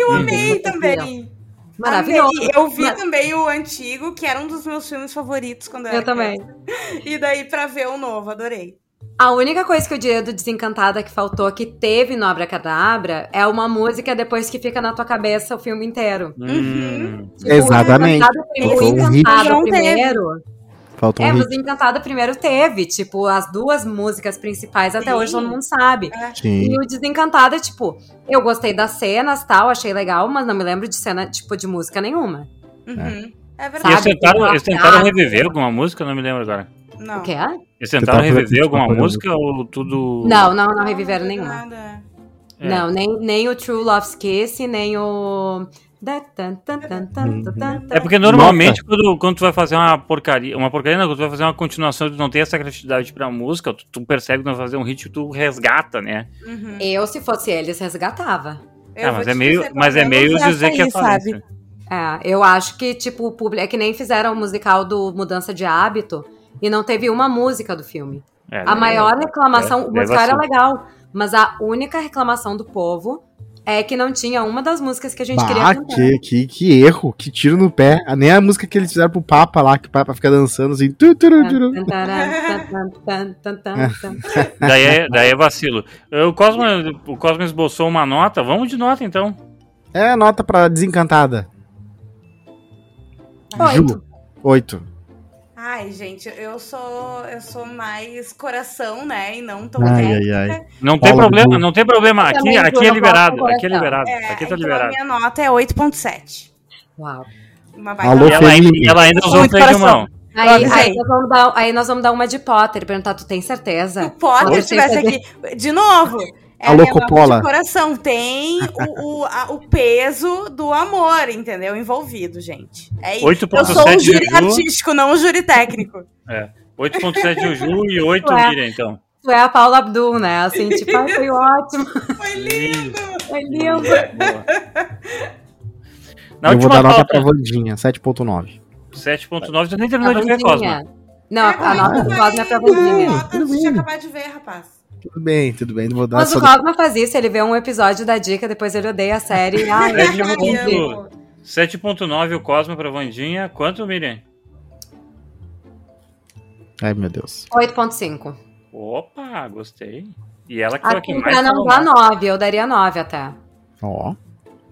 eu amei Vocês também. Maravilhoso. Amei. Eu vi Mas- também o antigo, que era um dos meus filmes favoritos quando eu era Eu também. criança. [laughs] E daí pra ver o novo, adorei. A única coisa que eu diria do Desencantada que faltou, que teve no Abracadabra, é uma música depois que fica na tua cabeça o filme inteiro. Hum. Tipo, Exatamente. O Desencantada, um primeiro. Faltou um É, mas o. Desencantada primeiro teve. Tipo, as duas músicas principais até Sim. hoje todo mundo sabe. Sim. E o Desencantada, tipo, eu gostei das cenas tal, achei legal, mas não me lembro de cena, tipo, de música nenhuma. Uhum. É E verdade. eles tentaram, eles tentaram reviver alguma música? Eu Não me lembro agora. Não. O quê? Eles tentaram tava reviver alguma música ou tudo. Não, não, não reviveram não, nenhuma. Nada. É. Não, nem, nem o True Love's Kiss, nem o. Tan, É porque normalmente quando, quando tu vai fazer uma porcaria, uma porcaria não, quando tu vai fazer uma continuação e tu não tem essa criatividade pra música, tu, tu percebe que vai fazer um hit tu resgata, né? Uhum. Eu, se fosse eles, resgatava. Ah, mas é meio, dizer, mas é meio dizer essa que é falência. sabe? É, eu acho que, tipo, o público. É que nem fizeram o musical do Mudança de Hábito e não teve uma música do filme. É, A né? maior reclamação, é, o musical era vacilo. legal, mas a única reclamação do povo é que não tinha uma das músicas que a gente queria Bah, cantar. que, que, que erro, que tiro no pé. Nem a música que eles fizeram pro Papa lá, que o Papa fica dançando assim. Tu, tan, tan. [laughs] Daí é, daí é vacilo. O Cosmo, o Cosmo esboçou uma nota, vamos de nota então. É a nota pra desencantada. Oito. Ju, oito. Ai, gente, eu sou eu sou mais coração, né? E não tão Ai, técnica. ai, ai. Não tem Paulo problema, não tem problema. Aqui, também aqui é liberado, aqui é liberado, É, aqui tá então a liberado. minha nota é 8.7. Uau. Uma baita Alô, ela, ainda- ela ainda usou o Muito freio de coração. mão. Aí, aí, nós vamos dar, aí nós vamos dar uma de Potter perguntar: tu tem certeza? Se o Potter estivesse aqui, de novo, é Alô, a Coppola. de coração. Tem o, o, a- o peso do amor, entendeu? Envolvido, gente. É isso. Eu sou um 8.7 júri Ju, artístico, não um júri técnico. 8.7 de Ju e 8 Ué. Miriam, então. Tu é a Paula Abdul, né? Assim, tipo, ai, foi ótimo, [laughs] Foi lindo! foi lindo. Boa. Na eu vou dar nota pauta, pra Vandinha, 7.9. 7.9, tu nem terminou de ver, A Cosma. Não, a nota do Cosma é pra Vandinha. Nota, deixa eu acabar de ver, rapaz. Tudo bem, tudo bem. Vou dar Mas só o Cosma faz isso, ele vê um episódio da dica, depois ele odeia a série. [laughs] Ai, É, eu não vou tipo, ver. 7.9 o Cosma pra Vandinha. Quanto, Miriam? Ai, meu Deus. 8.5. Opa, gostei. E ela que a que Aqui mais pra não dar mal. 9, eu daria 9 até. Ó.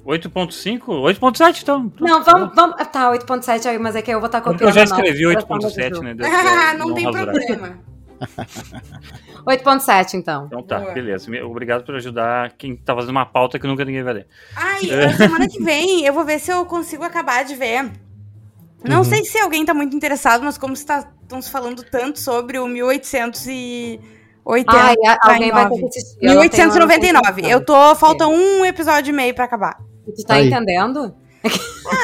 8.5? 8.7 então. Não, vamos, vamos. Tá, 8.7 aí, mas é que eu vou estar Porque copiando. eu já escrevi pra forma do 8.7, Ju. né? Deu pra [laughs] não tem rasurar. problema. [laughs] 8.7, então. Então tá, Boa. beleza. Obrigado por ajudar quem tá fazendo uma pauta que nunca ninguém vai ler. Ai, É. semana [laughs] que vem eu vou ver se eu consigo acabar de ver. Não Uhum. sei se alguém tá muito interessado, mas como estamos falando tanto sobre o 1880. Ai, a- alguém vai ter que assistir. eu não tenho- 1899. Eu tô. Falta um episódio e meio pra acabar. Tu tá Aí. entendendo?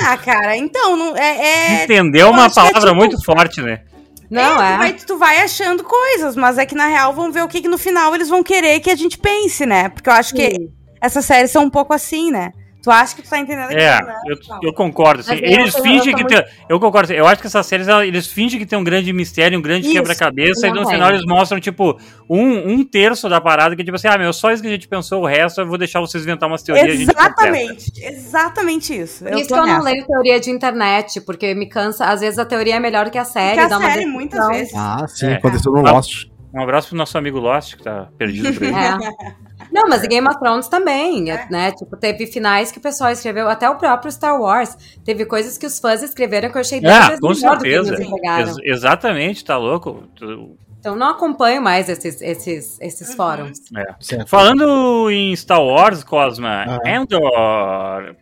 Ah, cara, então, não, é. é Entendeu eu uma é palavra tipo- muito forte, né? Não, é, é. Tu vai, tu vai achando coisas, mas é que na real vamos ver o que, que no final eles vão querer que a gente pense, né? Porque eu acho que Sim. essas séries são um pouco assim, né? Tu acha que tu tá entendendo É, eu, eu concordo. Assim, eles eu- fingem que tô tem. Eu concordo. assim, Eu acho que essas séries, eles fingem que tem um grande mistério, um grande quebra-cabeça, e no final eles mostram, tipo, um, um terço da parada, que tipo assim, ah, meu, só isso que a gente pensou, o resto eu vou deixar vocês inventar umas teorias. Exatamente, exatamente isso. Por eu isso que eu não leio teoria de internet, porque me cansa. Às vezes a teoria é melhor que a série. Porque a dá uma série, decepção. muitas vezes. Ah, sim, É. aconteceu no Ah. Lost. Um abraço pro nosso amigo Lost, que tá perdido por aí. [laughs] É. Não, mas em Game of Thrones também, É. né? Tipo, teve finais que o pessoal escreveu, até o próprio Star Wars. Teve coisas que os fãs escreveram que eu achei Ah, vezes com certeza. Ex- exatamente, tá louco? Tu- Então não acompanho mais esses, esses, esses Uhum. fóruns. é. Certo. Falando em Star Wars, Cosma, Ah. Endor.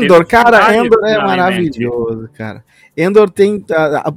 Endor, cara, Endor é maravilhoso, cara. Endor tem,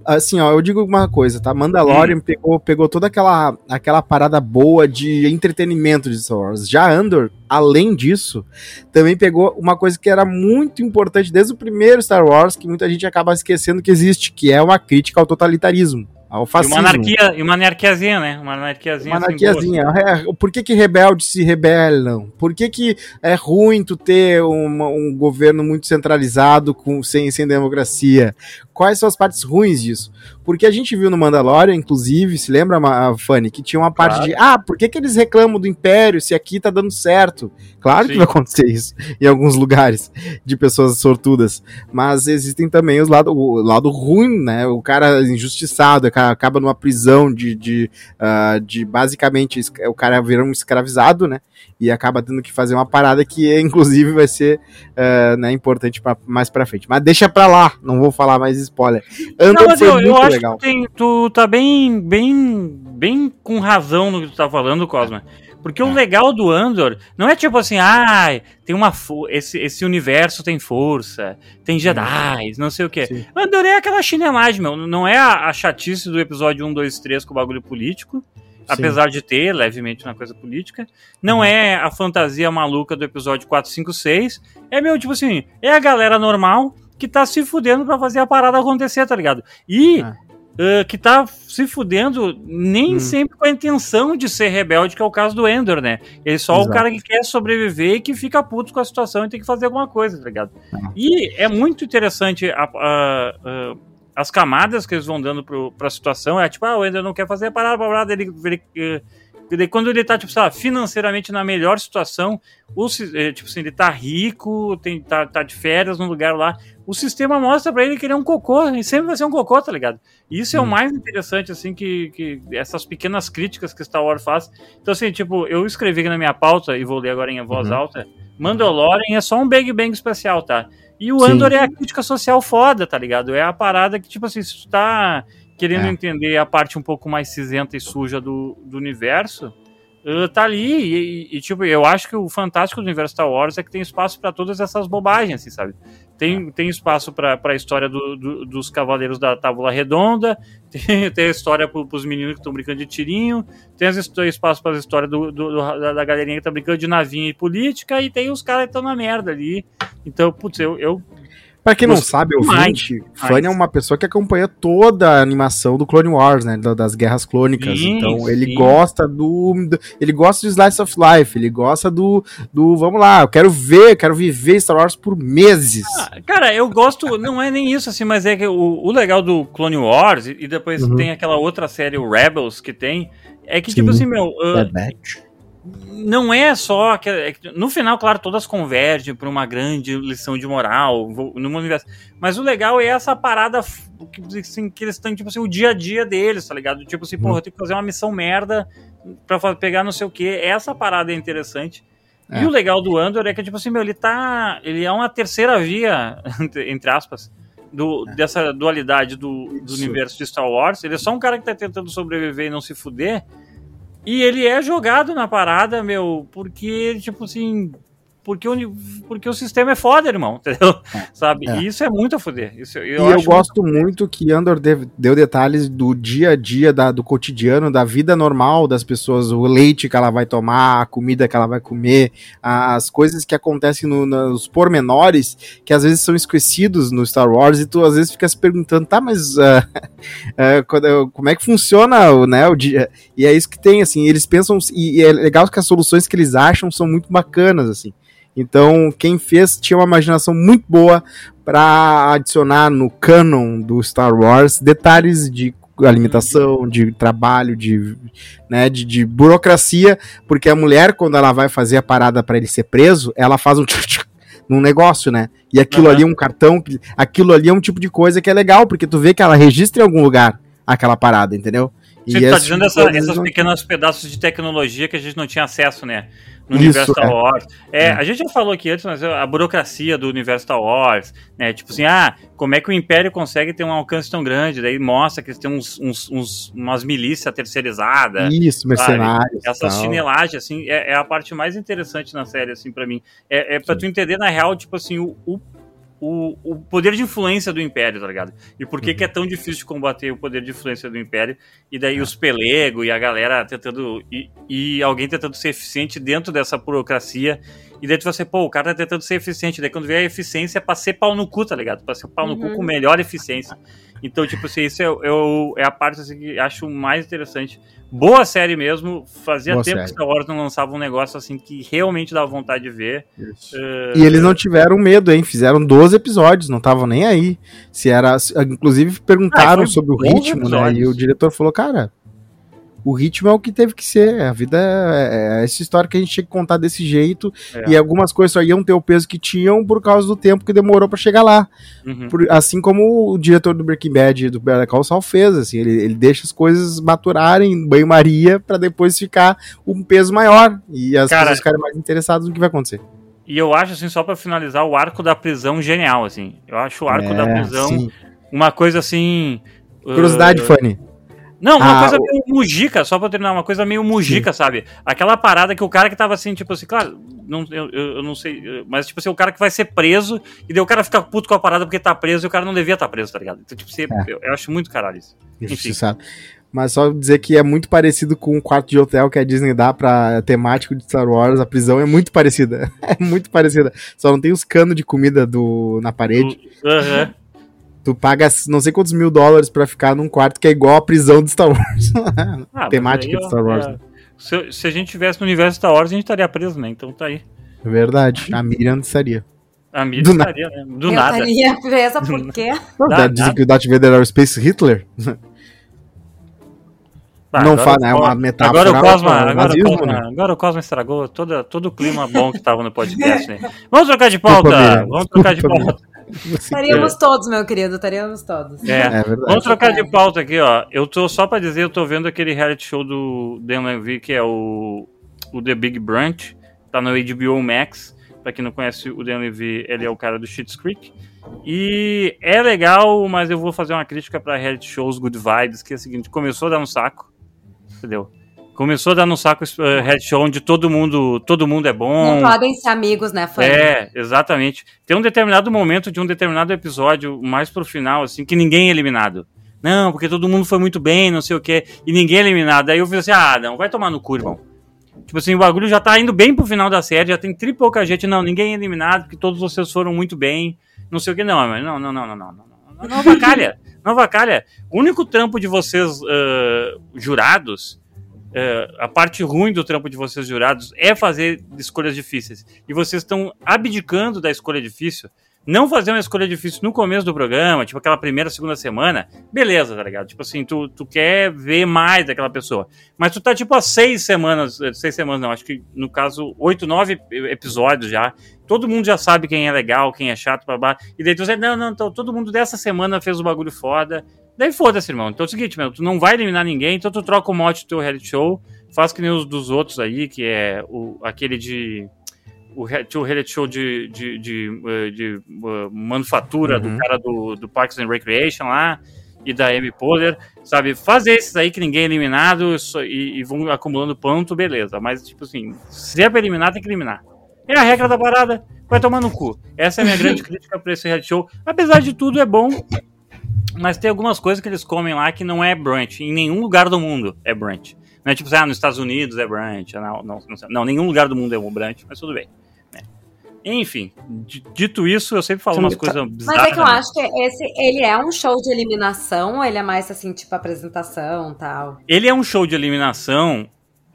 assim, ó, eu digo uma coisa, tá? Mandalorian Hum. pegou, pegou toda aquela, aquela parada boa de entretenimento de Star Wars. Já Andor, além disso, também pegou uma coisa que era muito importante desde o primeiro Star Wars, que muita gente acaba esquecendo que existe, que é uma crítica ao totalitarismo, ao E fascismo. uma anarquia, e uma anarquiazinha, né? Uma anarquiazinha. Uma assim, anarquiazinha. É, Por que, que rebeldes se rebelam? Por que, que é ruim tu ter uma- um governo muito centralizado com, sem, sem democracia? Quais são as partes ruins disso? Porque a gente viu no Mandalorian, inclusive, se lembra, Ma- Fanny, que tinha uma parte Claro. de ah, por que, que eles reclamam do Império se aqui tá dando certo? Claro que Sim. vai acontecer isso em alguns lugares de pessoas sortudas. Mas existem também os lado, o lado ruim, né? O cara injustiçado, o cara acaba numa prisão de, de, ah, de basicamente o cara vira um escravizado, né? E acaba tendo que fazer uma parada que, [laughs] inclusive, vai ser ah, né, importante pra, mais pra frente. Mas deixa pra lá, não vou falar mais spoiler. Andor Não, mas eu, eu acho legal. que tem- tu tá bem, bem, bem com razão no que tu tá falando, Cosma. Porque o É. legal do Andor não é tipo assim, ah, tem uma esse, esse universo tem força, tem Jedi, não sei o quê. Sim. Andor é aquela chinelagem, meu. Não é a, a chatice do episódio 1, 2, 3 com o bagulho político. Apesar de ter levemente uma coisa política, não Uhum. é a fantasia maluca do episódio 4, 5, 6. É meu, tipo assim, é a galera normal que tá se fudendo pra fazer a parada acontecer, tá ligado? E É. ah, que tá se fudendo nem Hum. sempre com a intenção de ser rebelde, que é o caso do Ender, né? Ele é só Exato. o cara que quer sobreviver e que fica puto com a situação e tem que fazer alguma coisa, tá ligado? Ah. E é muito interessante a- a- a- as camadas que eles vão dando pro, pra situação. É tipo, ah, o Ender não quer fazer a parada, a parada, ele, ele, quando ele tá, tipo, sei lá, financeiramente na melhor situação, o, eh, tipo assim, ele tá rico, tem, tá, tá de férias num lugar lá, o sistema mostra pra ele que ele é um cocô, e sempre vai ser um cocô, tá ligado? E isso é o Hum. mais interessante, assim, que, que essas pequenas críticas que Star Wars faz. Então, assim, tipo, eu escrevi aqui na minha pauta, e vou ler agora em voz Uhum. alta, Mandalorian é só um Bang Bang especial, tá? E o Sim. Andor é a crítica social foda, tá ligado? É a parada que, tipo assim, se tu tá querendo É. entender a parte um pouco mais cinzenta e suja do, do universo, uh, tá ali. E, e, tipo, eu acho que o fantástico do universo Star Wars é que tem espaço pra todas essas bobagens, assim, sabe? Tem, tem espaço pra, pra história do, do- dos Cavaleiros da Tábula Redonda, [laughs] tem, tem a história pro, pros meninos que estão brincando de tirinho, tem as espaço para as histórias do, do- do- da, da galerinha que tá brincando de navinha e política, e tem os caras que estão na merda ali. Então, putz, eu, eu Pra quem não Gostei sabe, ouvinte, Fanny é uma pessoa que acompanha toda a animação do Clone Wars, né? da- Das guerras clônicas. Sim, então ele sim. gosta do, do- Ele gosta do Slice of Life, ele gosta do. do vamos lá, eu quero ver, quero viver Star Wars por meses. Ah, Cara, eu gosto, não é nem isso, assim, mas é que o, o legal do Clone Wars, e, e depois Uhum. tem aquela outra série, o Rebels, que tem, é que, tipo Sim. assim, meu, Batch. Não é só que é que no final, claro, todas convergem para uma grande lição de moral no universo. Mas o legal é essa parada que, assim, que eles têm, tipo assim, o dia a dia deles, tá ligado? Tipo assim, Uhum. porra, eu tenho que fazer uma missão merda pra fa- pegar não sei o que. Essa parada é interessante. É. E o legal do Andor é que, tipo assim, meu, ele tá. Ele é uma terceira via, [laughs] entre aspas, do, dessa dualidade do, do É. Universo de Star Wars. Ele é só um cara que tá tentando sobreviver e não se fuder. E ele é jogado na parada, meu, porque, tipo assim. Porque o, porque o sistema é foda, irmão, [laughs] entendeu? É, Sabe? é. E isso é muito a foder. Isso, eu e eu gosto muito que Andor deu, detalhes do dia a dia, da, do cotidiano, da vida normal das pessoas, o leite que ela vai tomar, a comida que ela vai comer, as coisas que acontecem no, nos pormenores, que às vezes são esquecidos no Star Wars, e tu às vezes fica se perguntando, tá, mas [laughs] uh, uh, como é que funciona o, né, o dia? E é isso que tem, assim, eles pensam, e é legal que as soluções que eles acham são muito bacanas, assim. Então, quem fez tinha uma imaginação muito boa para adicionar no canon do Star Wars detalhes de alimentação, de trabalho, de, né, de, de burocracia, porque a mulher, quando ela vai fazer a parada para ele ser preso, ela faz um [laughs] num negócio, né? E aquilo uhum. ali é um cartão, aquilo ali é um tipo de coisa que é legal, porque tu vê que ela registra em algum lugar aquela parada, entendeu? Você e tá dizendo essa, essas não... pequenos pedaços de tecnologia que a gente não tinha acesso, né? No Isso, universo Star é. Wars. É, é, a gente já falou aqui antes, mas a burocracia do universo Star Wars, né? Tipo assim, ah, como é que o Império consegue ter um alcance tão grande? Daí mostra que eles têm uns, uns, uns umas milícias terceirizadas. Isso, mercenários. Essas chinelagens, assim, é, é, a parte mais interessante na série, assim, para mim. É, é pra Sim. tu entender, na real, tipo assim, o, o o, o poder de influência do Império, tá ligado? E por que, uhum. que é tão difícil de combater o poder de influência do Império? E daí é. os pelego e a galera tentando. E, e, alguém tentando ser eficiente dentro dessa burocracia. E daí tu vai ser, pô, o cara tá tentando ser eficiente. Daí quando vê a eficiência é pra ser pau no cu, tá ligado? Pra ser pau no cu com uhum. melhor eficiência. Então, tipo assim, isso é, é, é a parte assim, que acho mais interessante boa série mesmo. Fazia boa tempo série. que Star Wars não lançava um negócio assim que realmente dava vontade de ver. Uh... E eles não tiveram medo, hein? Fizeram 12 episódios, não estavam nem aí. Se era. Inclusive perguntaram ah, sobre o ritmo, né? E o diretor falou, cara, o ritmo é o que teve que ser. A vida é, é essa história que a gente tinha que contar desse jeito. É. E algumas coisas só iam ter o peso que tinham por causa do tempo que demorou para chegar lá. Uhum. Por, assim como o diretor do Breaking Bad do Better Call Saul fez. Assim, ele, ele deixa as coisas maturarem em banho-maria para depois ficar um peso maior. E as Cara, pessoas ficarem mais interessadas no que vai acontecer. E eu acho, assim, só para finalizar, o arco da prisão genial, assim. Eu acho o arco é, da prisão sim. uma coisa assim. Curiosidade, uh, Fanny. Não, uma ah, coisa meio mujica, só pra terminar, uma coisa meio mujica, sim. sabe? Aquela parada que o cara que tava assim, tipo assim, claro, não, eu, eu não sei, mas tipo assim, o cara que vai ser preso, e daí o cara fica puto com a parada porque tá preso e o cara não devia estar tá preso, tá ligado? Então, tipo, você, é. eu, eu, acho muito caralho isso. Enfim. sabe. Mas só dizer que é muito parecido com o quarto de hotel que a Disney dá pra temático de Star Wars, a prisão é muito parecida. [laughs] É muito parecida. Só não tem os canos de comida do, na parede. Aham. Uhum. Tu paga não sei quantos mil dólares para ficar num quarto que é igual a prisão de Star Wars. [laughs] Ah, [laughs] Temática aí, de Star Wars. É, né? se, se, a gente tivesse no universo Star Wars, a gente estaria preso, né? Então tá aí. É verdade. A Miriam estaria. A Miriam Do estaria, né? Do Eu nada. estaria presa por [laughs] quê? Dizem que o Darth Vader era o Space Hitler. Ah, não fala, é uma metáfora. Agora o Cosma, agora, o Cosma, né? agora o Cosma estragou todo, todo o clima bom que estava no podcast, né? [laughs] Vamos trocar de pauta! Vamos trocar de pauta. Estaríamos todos, meu querido, estaríamos todos. É, é verdade. Vamos trocar de pauta aqui, ó. Eu tô só pra dizer, eu tô vendo aquele reality show do Dan Levy, que é o, o The Big Brunch, tá no HBO Max. Pra quem não conhece o Dan Levy, ele é o cara do Shit's Creek. E é legal, mas eu vou fazer uma crítica pra reality shows Good Vibes, que é o seguinte, começou a dar um saco, entendeu? Começou a dar no saco uh, Red Show onde todo mundo, todo mundo é bom. Não podem ser amigos, né, fã? É, exatamente. Tem um determinado momento de um determinado episódio, mais pro final, assim, que ninguém é eliminado. Não, porque todo mundo foi muito bem, não sei o quê, e ninguém é eliminado. Aí eu falei assim, ah, não, vai tomar no cu, irmão. Tipo assim, o bagulho já tá indo bem pro final da série, já tem tri pouca gente. Não, ninguém é eliminado, porque todos vocês foram muito bem, não sei o que. Não, mas não, não, não, não, não, não. Não, não vacalha, não vacalha. O único trampo de vocês uh, jurados é, a parte ruim do trampo de vocês jurados é fazer escolhas difíceis. E vocês estão abdicando da escolha difícil. Não fazer uma escolha difícil no começo do programa, tipo aquela primeira, segunda semana, beleza, tá ligado? Tipo assim, tu, tu quer ver mais daquela pessoa. Mas tu tá tipo há seis semanas, eh, seis semanas não, acho que no caso, oito, nove episódios já. Todo mundo já sabe quem é legal, quem é chato, babá. E daí tu diz, não, não, então, todo mundo dessa semana fez o bagulho foda. Daí foda-se, irmão. Então é o seguinte, meu, tu não vai eliminar ninguém, então tu troca o mote do teu reality show, faz que nem os dos outros aí, que é o, aquele de. O, o reality show de, de, de, eh, de, de uh, manufatura uhum. do cara do, do Parks and Recreation lá e da Amy Poehler, sabe? Fazer esses aí que ninguém é eliminado e, e, vão acumulando ponto, beleza. Mas, tipo assim, se é pra eliminar, tem que eliminar. É a regra da parada. Vai tomar no cu. Essa é a minha grande [laughs] crítica pra esse reality show. Apesar de tudo, é bom. Mas tem algumas coisas que eles comem lá que não é brunch. Em nenhum lugar do mundo é brunch. Não é tipo assim, ah, nos Estados Unidos é brunch. Não, não, não, não nenhum lugar do mundo é um brunch, mas tudo bem. Enfim, di- dito isso, eu sempre falo umas coisas bizarras. Mas é que eu né? acho que esse, ele é um show de eliminação ou ele é mais assim, tipo apresentação tal? Ele é um show de eliminação,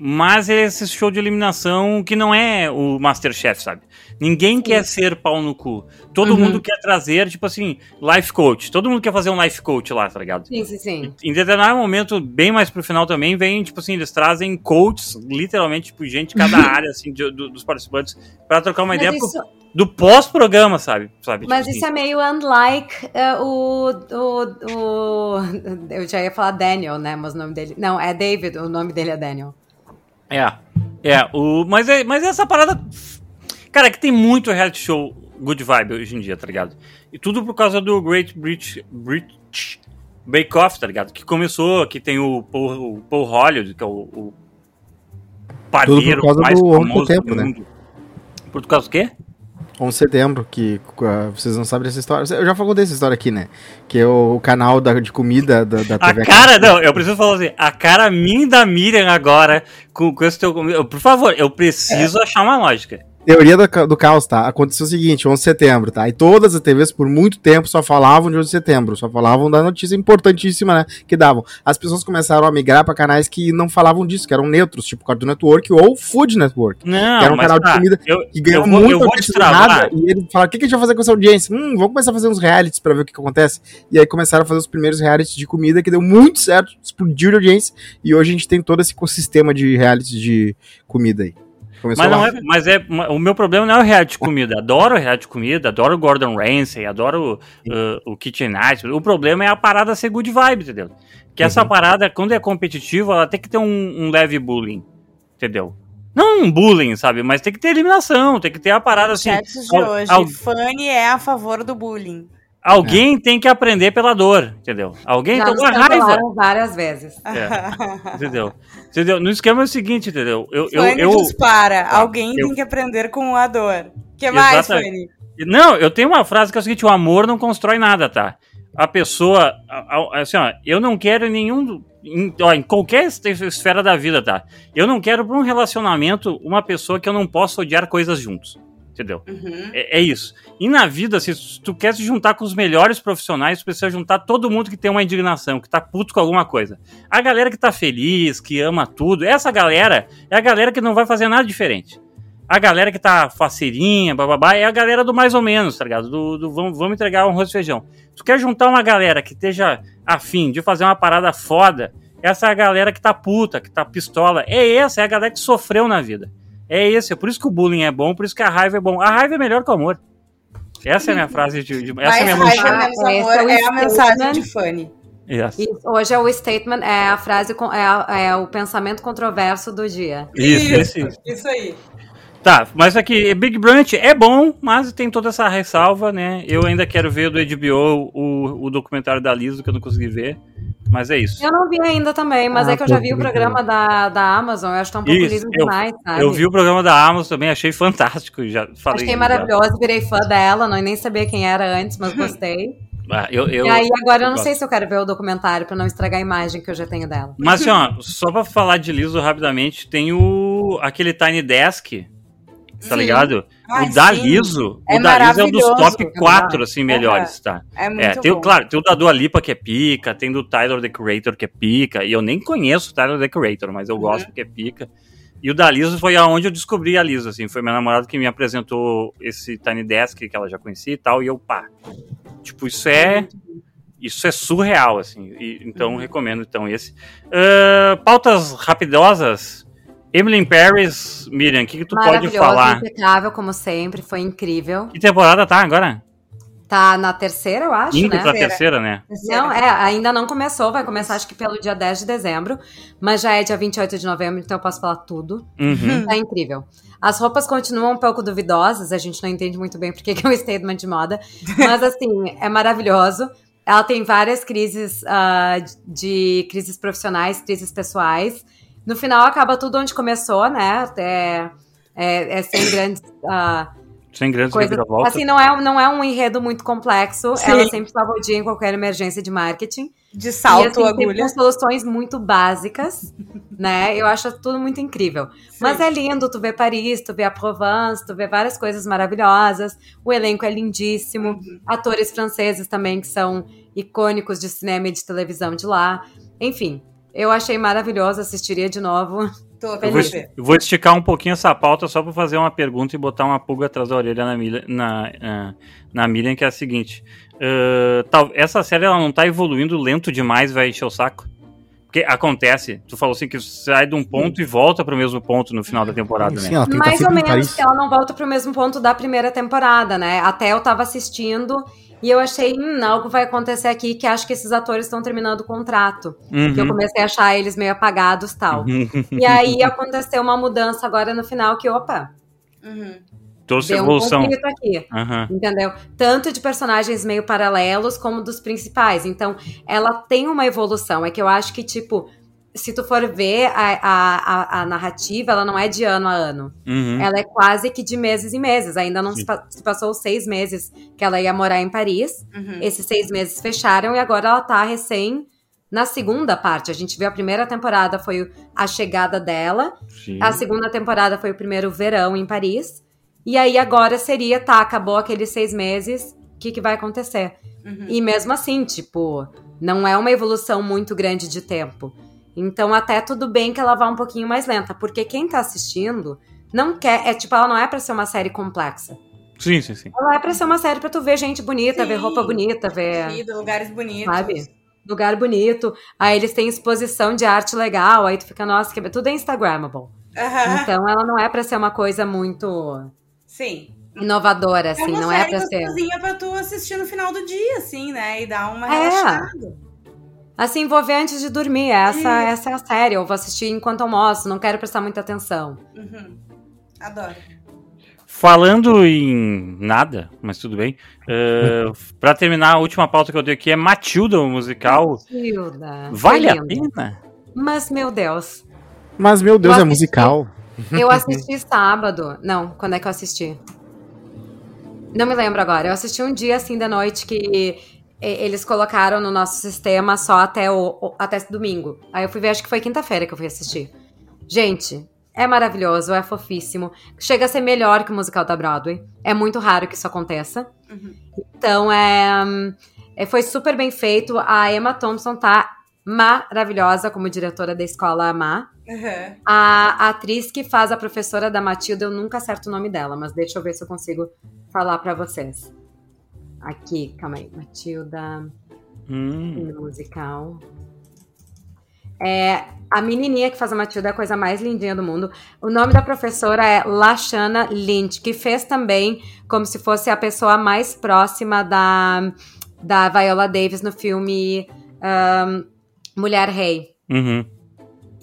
mas é esse show de eliminação que não é o Masterchef, sabe? Ninguém quer ser pau no cu. Todo Uhum. mundo quer trazer, tipo assim, life coach. Todo mundo quer fazer um life coach lá, tá ligado? Sim, sim, sim. Em determinado momento, bem mais pro final também, vem, tipo assim, eles trazem coaches, literalmente, tipo, gente de cada [laughs] área, assim, de- do- dos participantes, pra trocar uma Mas ideia pro- isso, do pós-programa, sabe? sabe? mas Tipo isso assim. é meio unlike eh, o, o, o. Eu já ia falar Daniel, né? Mas o nome dele. Não, é David, o nome dele é Daniel. É, é, o, mas, é, mas essa parada. Cara, é que tem muito reality show good vibe hoje em dia, tá ligado? E tudo por causa do Great British, British Bake Off, tá ligado? Que começou, que tem o Paul, o Paul Hollywood, que é o, o padeiro causa mais do famoso do né? mundo. Por causa do quê? 11 de setembro, que uh, vocês não sabem dessa história. Eu já falou dessa história aqui, né? Que é o canal da, de comida da, da A TV. cara, não, eu preciso falar assim, a cara minha da Miriam agora, com, com esse teu. Por favor, eu preciso achar uma lógica. Teoria do, do caos, tá? Aconteceu o seguinte, 11 de setembro, tá? E todas as TVs por muito tempo só falavam de 11 de setembro, só falavam da notícia importantíssima, né? Que davam. As pessoas começaram a migrar pra canais que não falavam disso, que eram neutros, tipo Cartoon Network ou Food Network. Não, Que era um canal de tá, comida eu, Que ganhou eu vou, muita eu vou nada, E ele fala, o que, que a gente vai fazer com essa audiência? Hum, vamos começar a fazer uns realities pra ver o que, que acontece. E aí começaram a fazer os primeiros realities de comida, que deu muito certo, explodiu de audiência. E hoje a gente tem todo esse ecossistema de realities de comida aí. Começou Mas, não lá. é, mas é, o meu problema não é o reality de comida. Adoro o reality de comida, adoro o Gordon Ramsay, adoro uh, o Kitchen Night. O problema é a parada ser good vibe, entendeu? Que essa Uhum. parada, quando é competitiva, ela tem que ter um, um leve bullying, entendeu? Não um bullying, sabe? Mas tem que ter eliminação, tem que ter a parada assim. Chats de hoje. al- Fanny é a favor do bullying. Alguém tem que aprender pela dor, entendeu? Alguém Já tá com raiva. várias vezes. É, entendeu? Entendeu? No esquema é o seguinte, entendeu? Eu, eu, Fanny eu, dispara. Alguém eu- tem que aprender com a dor. que mais. Fanny? Não, eu tenho uma frase que é o seguinte: o amor não constrói nada, tá? A pessoa, a- a- assim, ó, eu não quero em nenhum. Em, ó, em qualquer es- esfera da vida, tá? Eu não quero para um relacionamento uma pessoa que eu não possa odiar coisas juntos. Entendeu? Uhum. É, é isso. E na vida, se tu quer se juntar com os melhores profissionais, tu precisa juntar todo mundo que tem uma indignação, que tá puto com alguma coisa. A galera que tá feliz, que ama tudo, essa galera é a galera que não vai fazer nada diferente. A galera que tá faceirinha, bababá, é a galera do mais ou menos, tá ligado? Do, do vamos, vamos entregar um arroz e feijão. Tu quer juntar uma galera que esteja afim de fazer uma parada foda, essa é a galera que tá puta, que tá pistola. É essa, é a galera que sofreu na vida. É esse, é por isso que o bullying é bom, por isso que a raiva é bom. A raiva é melhor que o amor. Essa é a minha frase de. de- essa é a minha raiva, menos Esse amor é é a mensagem de Fanny. Yes. E hoje é o statement, é a frase, é, é o pensamento controverso do dia. Isso, esse- isso aí. Tá, mas aqui, Big Brunch é bom, mas tem toda essa ressalva, né? Eu ainda quero ver do HBO o, o documentário da Liso, que eu não consegui ver. Mas é isso. Eu não vi ainda também, mas Ah, é que eu já vi o programa da, da Amazon, eu acho que tá um pouco Isso, liso eu- demais, sabe? Eu vi o programa da Amazon também, achei fantástico. Já falei. Achei já. maravilhoso, virei fã dela, não nem sabia quem era antes, mas gostei. [laughs] Ah, eu, eu, e aí agora eu não gosto. sei se eu quero ver o documentário pra não estragar a imagem que eu já tenho dela. Mas assim, ó, só pra falar de Liso rapidamente, tem o aquele Tiny Desk, tá ligado? Ai, o da. Liso, É o da Liso é um dos top 4, assim, melhores, tá? É muito É, tem, bom. claro, tem o da Dua Lipa que é pica, tem do Tyler The Creator que é pica, e eu nem conheço o Tyler The Creator, mas eu Uhum. gosto porque é pica. E o da Liso foi aonde eu descobri a Liso, assim, foi minha namorada que me apresentou esse Tiny Desk que ela já conhecia e tal, e eu, pá. Tipo, isso é. Isso é surreal, assim. e- então, Uhum. recomendo então esse. Ah, pautas rapidosas. Emily in Paris, Miriam, o que, que tu pode falar? impecável, como sempre, foi incrível. Que temporada tá agora? Tá na terceira, eu acho, Indo né? pra Terceira. né? Não, é, ainda não começou, vai começar acho que pelo dia 10 de dezembro, mas já é dia 28 de novembro, então eu posso falar tudo. Uhum. Tá incrível. As roupas continuam um pouco duvidosas, a gente não entende muito bem porque que é um statement de moda, mas assim, é maravilhoso. Ela tem várias crises ah, de crises profissionais, crises pessoais. No final acaba tudo onde começou, né? Até É, é sem grandes. Uh, sem grandes coisa, reviravoltas. Assim, não é, não é um enredo muito complexo. Sim. Ela sempre salva o dia em qualquer emergência de marketing. De salto, e, assim, agulha. sempre com soluções muito básicas, né? Eu acho tudo muito incrível. Mas é lindo, tu vê Paris, tu vê a Provence, tu vê várias coisas maravilhosas. O elenco é lindíssimo. Uhum. Atores franceses também que são icônicos de cinema e de televisão de lá. Enfim, eu achei maravilhoso, assistiria de novo. [laughs] Tô Eu vou, feliz. de ver. eu vou esticar um pouquinho essa pauta só para fazer uma pergunta e botar uma pulga atrás da orelha na, Miriam- na, ah, na Miriam, que é a seguinte. tal- essa série ela não tá evoluindo lento demais, vai encher o saco? Porque acontece, tu falou assim que sai de um ponto e volta pro mesmo ponto no final da temporada, Sim, né? ela Mais ou menos que ela não volta pro mesmo ponto da primeira temporada, né? Até eu tava assistindo e eu achei, hum, algo vai acontecer aqui que acho que esses atores estão terminando o contrato. Que eu Uhum. comecei a achar eles meio apagados e tal. E aí aconteceu uma mudança agora no final que, opa, Uhum. Trouxe deu um evolução. conflito aqui. Aham. Entendeu? Tanto de personagens meio paralelos como dos principais. Então, ela tem uma evolução. É que eu acho que, tipo, se tu for ver a, a, a, a narrativa, ela não é de ano a ano. Uhum. Ela é quase que de meses em meses. Ainda não se, pa- se passou os seis meses que ela ia morar em Paris. Uhum. Esses seis meses fecharam e agora ela tá recém na segunda parte. A gente viu a primeira temporada foi a chegada dela. Sim. A segunda temporada foi o primeiro verão em Paris. E aí agora seria, tá, acabou aqueles seis meses, o que, que vai acontecer? Uhum. E mesmo assim, tipo, não é uma evolução muito grande de tempo. Então até tudo bem que ela vá um pouquinho mais lenta, porque quem tá assistindo não quer, é tipo, ela não é pra ser uma série complexa. Sim, sim, sim. Ela é pra ser uma série pra tu ver gente bonita, Sim. ver roupa bonita, ver Querido, lugares bonitos. Sabe? lugar bonito. Aí eles têm exposição de arte legal, aí tu fica, nossa, que tudo é instagrammable. Aham. Então ela não é pra ser uma coisa muito Sim. inovadora, É assim, uma não é pra ser. gostosinha pra tu assistir no final do dia, assim, né? E dar uma É. relaxada. Assim, vou ver antes de dormir. Essa, Isso. essa é a série. Eu vou assistir enquanto almoço, não quero prestar muita atenção. Uhum. Adoro. Falando em nada, mas tudo bem. [laughs] Uh, para terminar, a última pauta que eu dei aqui é Matilda, o musical. Hilda. Vale a pena? Mas, meu Deus. Mas, meu Deus, Eu é assisti. musical. Eu assisti [laughs] sábado. Não, quando é que eu assisti? Não me lembro agora. Eu assisti um dia assim da noite que e- eles colocaram no nosso sistema só até o, até domingo. Aí eu fui ver, acho que foi quinta-feira que eu fui assistir. Gente, é maravilhoso, é fofíssimo. Chega a ser melhor que o musical da Broadway. É muito raro que isso aconteça. Uhum. Então, é, é, foi super bem feito. A Emma Thompson tá maravilhosa como diretora da escola Má. Uhum. A, a atriz que faz a professora da Matilda, eu nunca acerto o nome dela, mas deixa eu ver se eu consigo falar pra vocês. Aqui, calma aí. Matilda Hum, no musical. É, a menininha que faz a Matilda é a coisa mais lindinha do mundo. O nome da professora é Lashana Lynch, que fez também como se fosse a pessoa mais próxima da, da Viola Davis no filme ahn, Mulher Rei. uhum.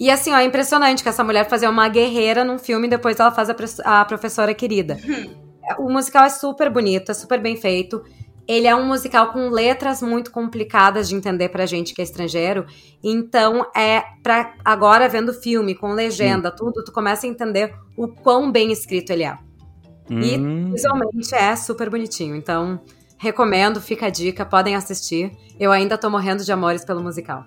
E assim, ó, é impressionante que essa mulher fazia uma guerreira num filme e depois ela faz a, a professora querida. O musical é super bonito, é super bem feito. Ele é um musical com letras muito complicadas de entender pra gente que é estrangeiro. Então, é pra agora vendo o filme com legenda, tudo, tu começa a entender o quão bem escrito ele é. E Hum. visualmente é super bonitinho. Então, recomendo, fica a dica, podem assistir. Eu ainda tô morrendo de amores pelo musical.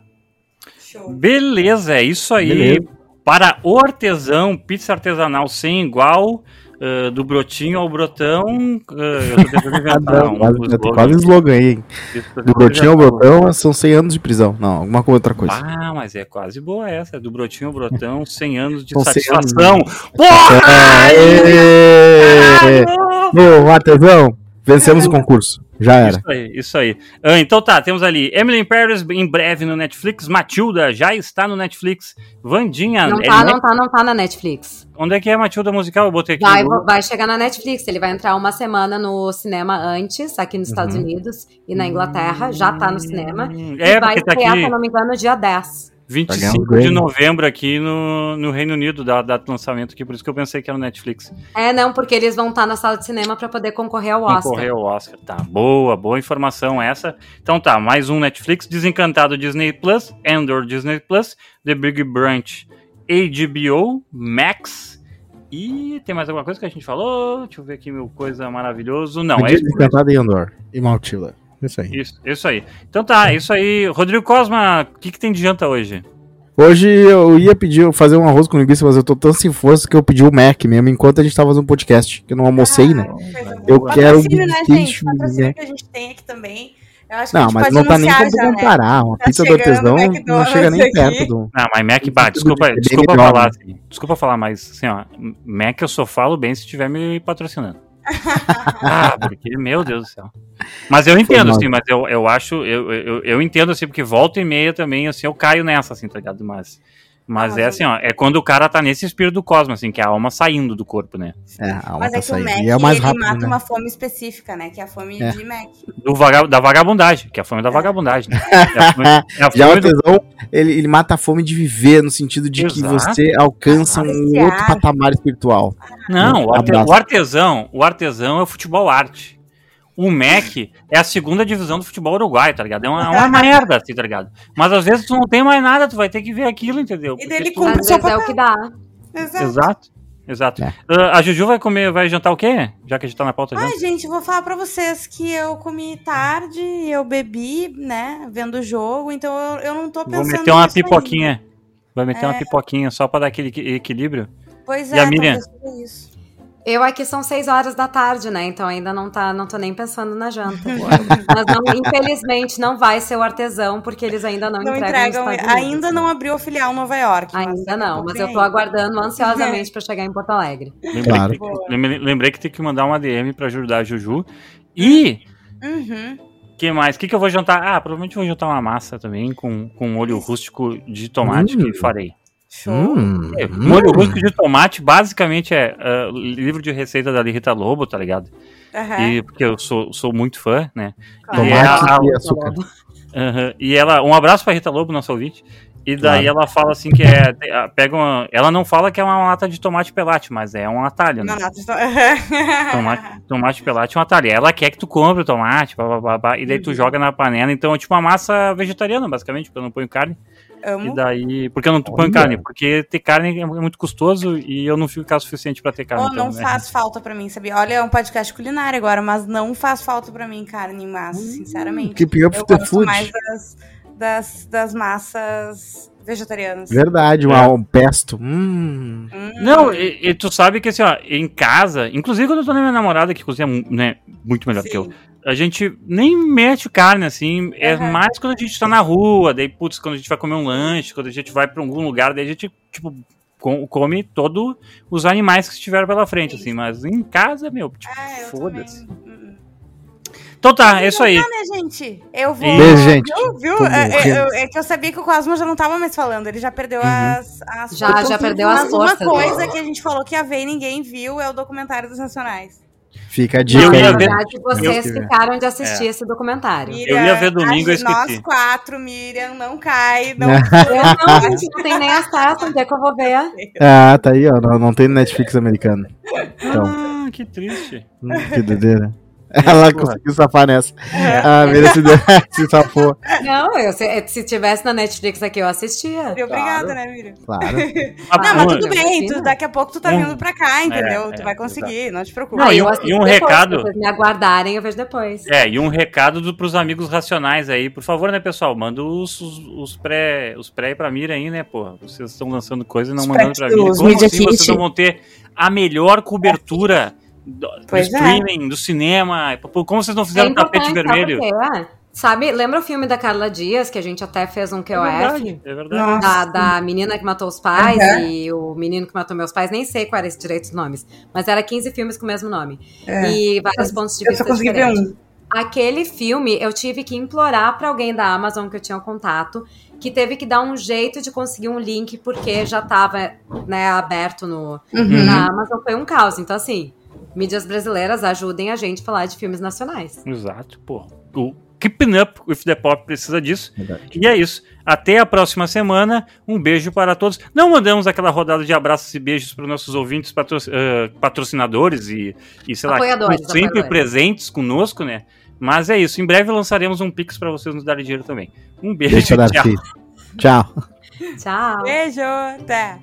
Show. Beleza, é isso aí. Beleza. Para o artesão, pizza artesanal sem igual, ah, do brotinho ao brotão. ah, eu tô tentando [laughs] Ah, inventar não, um quase, slogan. tem quase slogan aí, hein? Do brotinho ao botão são 100 anos de prisão. Não, alguma outra coisa. Ah, mas é quase boa essa. Do brotinho ao brotão, [laughs] 100 anos de São 100 satisfação. Porra! Aê! Caralho! Ô, artesão, vencemos o concurso. Já era. Isso aí, isso aí. Ah, então tá, temos ali Emily in Paris em breve no Netflix. Matilda já está no Netflix. Vandinha, Não é tá, net- não tá, não tá na Netflix. onde é que é Matilda musical? Eu botei aqui. Vai, no- vai chegar na Netflix. Ele vai entrar uma semana no cinema antes, aqui nos Estados Uhum. Unidos e na Inglaterra. Já tá no cinema. Hum, e É, vai porque tá estrear, aqui se eu não me engano, dia 10. Ganhar um 25 de novembro aqui no, no Reino Unido, da data do lançamento aqui, por isso que eu pensei que era no Netflix. É, não, porque eles vão estar na sala de cinema pra poder concorrer ao Oscar. Concorrer ao Oscar. Tá, boa, boa informação essa. Então tá, mais um Netflix, Desencantado Disney Plus, Endor Disney Plus, The Big Branch HBO, Max E tem mais alguma coisa que a gente falou? Deixa eu ver aqui meu coisa maravilhoso. Não, é isso. Encantada em Andor. E Maltila. Isso aí. Isso, isso aí. Então tá, isso aí. Rodrigo Cosma, o que, que tem de janta hoje? Hoje eu ia pedir, fazer um arroz com linguiça, mas eu tô tão sem força que eu pedi o Mac mesmo, enquanto a gente tava fazendo um podcast, que eu não almocei, né? Coisa Eu boa. quero um Patrocínio, né, gente? Patrocínio né? que a gente tem aqui também. Eu acho que Não, gente mas não tá nem como já, né? comparar. Uma Tá pizza do artesão não chega nem aqui. perto do. Ah, mas Mac, bah, desculpa, é desculpa falar, né? assim, desculpa falar, mas assim, ó, Mac eu só falo bem se estiver me patrocinando. Ah, porque, meu Deus do céu. Mas eu entendo, assim, mas eu, eu acho, eu, eu, eu entendo, assim, porque volta e meia também, assim, eu caio nessa, assim, tá ligado? Mas, mas Ah, é assim, ó, é quando o cara tá nesse espírito do cosmos, assim, que é a alma saindo do corpo, né? É, a alma Mas tá é que o Mac, saindo. E é o mais ele rápido, mata né? uma fome específica, né? Que é a fome É. de Mac. Do vaga, da vagabundagem, que é a fome da vagabundagem. né? [laughs] É a fome, é a Já o fome do- artesão, ele, ele mata a fome de viver, no sentido de que Exato. você alcança um outro patamar espiritual. Não, o, arte- Abraço. o artesão, o artesão é o futebol arte. O MEC é a segunda divisão do futebol uruguaio, tá ligado? É uma, uma merda, assim, tá ligado? Mas às vezes tu não tem mais nada, tu vai ter que ver aquilo, entendeu? E daí ele tu- cumpre Às seu vezes é o papel. que dá. Exato. Exato, exato. É. Ah, a Juju vai comer, vai jantar o quê? Já que a gente tá na pauta já. Ai, gente, eu vou falar pra vocês que eu comi tarde, eu bebi, né, vendo o jogo, então eu, eu não tô pensando Vou meter uma nisso pipoquinha. Vai meter uma É. pipoquinha só pra dar aquele equi- equilíbrio. Pois E a é, Miriam? isso. Eu aqui são seis horas da tarde, né? Então ainda não tá, não tô nem pensando na janta. [laughs] Mas não, infelizmente não vai ser o artesão, porque eles ainda não, Não entregam. entregam, ainda não abriu a filial em Nova York. Ainda não, mas eu tô aguardando ansiosamente [laughs] pra chegar em Porto Alegre. Lembrei, Claro. que, lembrei, lembrei que tem que mandar uma DM pra ajudar a Juju. E Uhum. que mais? O que, que eu vou jantar? Ah, provavelmente vou jantar uma massa também com, com molho rústico de tomate Hum. que farei. Show. Hum, É, hum. Molho rústico de tomate basicamente é ah, livro de receita da Rita Lobo, tá ligado? Aham. E porque eu sou, sou muito fã, né? Claro. E é a- Tomate e açúcar. [laughs] Aham. E ela, um abraço pra Rita Lobo, nossa ouvinte. E daí Claro. ela fala assim que é. Pega uma, ela não fala que é uma lata de tomate pelate, mas é um atalho, né? Não, [laughs] Tomate, tomate pelate é um atalho. Ela quer que tu compre o tomate, blá, blá, blá, blá, e daí Uhum. tu joga na panela. Então é tipo uma massa vegetariana, basicamente, porque eu não ponho carne. E Amo. daí. Porque eu não Olha. carne? Porque ter carne é muito custoso e eu não fico cá suficiente pra ter carne. Oh, então, não né? faz falta pra mim, sabia? Olha, é um podcast culinário agora, mas não faz falta pra mim carne em massa, sinceramente. Keeping up Eu with the gosto food. mais das, das, das massas vegetarianas. Verdade, um, É. um pesto. Hum. Hum. Não, e, e tu sabe que assim, ó, em casa, inclusive quando eu tô na minha namorada que cozinha né, muito melhor que eu, Sim. A gente nem mete carne, assim, é Aham. mais quando a gente tá na rua, daí, putz, quando a gente vai comer um lanche, quando a gente vai pra algum lugar, daí a gente, tipo, com- come todos os animais que estiveram pela frente, assim, mas em casa, meu, tipo, Ah, foda-se. Hum, hum. Então tá, é isso aí. Tá, né, gente? Eu vou. Beijo, gente. Viu? viu? É, é, eu- é que eu sabia que o Cosmo já não tava mais falando, ele já perdeu Uhum. as, as Já- já perdeu as Mas forças, Uma coisa que a gente falou que ia ver e ninguém viu é o documentário dos Nacionais. Fica a Eu dica. Na ver- verdade, vocês Eu- ficaram de assistir É. esse documentário. Miriam, Eu ia ver domingo, gente- Nós quatro, Miriam, não cai, não. [laughs] Eu não, a gente não tem nem acesso, onde é que eu vou ver? [laughs] Ah, tá aí, ó. Não, não tem Netflix americano. Então, Ah, que triste. hum, que doideira. Ela porra. conseguiu safar nessa. É. Ah. Se [laughs] safou. Não, eu, se, se tivesse na Netflix aqui, eu assistia. Obrigada, né, Miriam? Claro. [laughs] Ah, Não, mas tudo bem, tu, daqui a pouco tu tá Um- vindo pra cá, entendeu? É, tu é, vai conseguir, não te preocupe. Não, e um- e um depois, recado- Se vocês me aguardarem, eu vejo depois. É, e um recado do, pros amigos racionais aí, por favor, né, pessoal? Manda os, os, os pré os pré aí pra Mira aí, né, pô? Vocês estão lançando coisa e não Os mandando pra os Como assim vocês não vão ter a melhor cobertura do, do é. streaming, do cinema? Como vocês não É fizeram tapete importante, vermelho? quê? Sabe, lembra o filme da Carla Dias, que a gente até fez um É QOF? verdade, é verdade. Da, da menina que matou os pais Uhum. e o menino que matou meus pais, nem sei qual era esse direito dos nomes, mas era 15 filmes com o mesmo nome. É. E vários pontos de Eu só vista consegui ver diferentes. um. Aquele filme, eu tive que implorar pra alguém da Amazon que eu tinha um contato, que teve que dar um jeito de conseguir um link, porque já tava né, aberto no, Uhum. na Amazon, foi um caos. Então, assim, mídias brasileiras ajudem a gente a falar de filmes nacionais. Exato, pô. O Keeping Up with the Pop precisa disso. Verdade. E é isso. Até a próxima semana. Um beijo para todos. Não mandamos aquela rodada de abraços e beijos para os nossos ouvintes patro- eh, patrocinadores e, e sei lá, Apoiadores, sempre apoiadores. presentes conosco, né? Mas é isso. Em breve lançaremos um Pix para vocês nos darem dinheiro também. Um beijo. Deixa eu dar tchau. Tchau. Tchau! Beijo, até.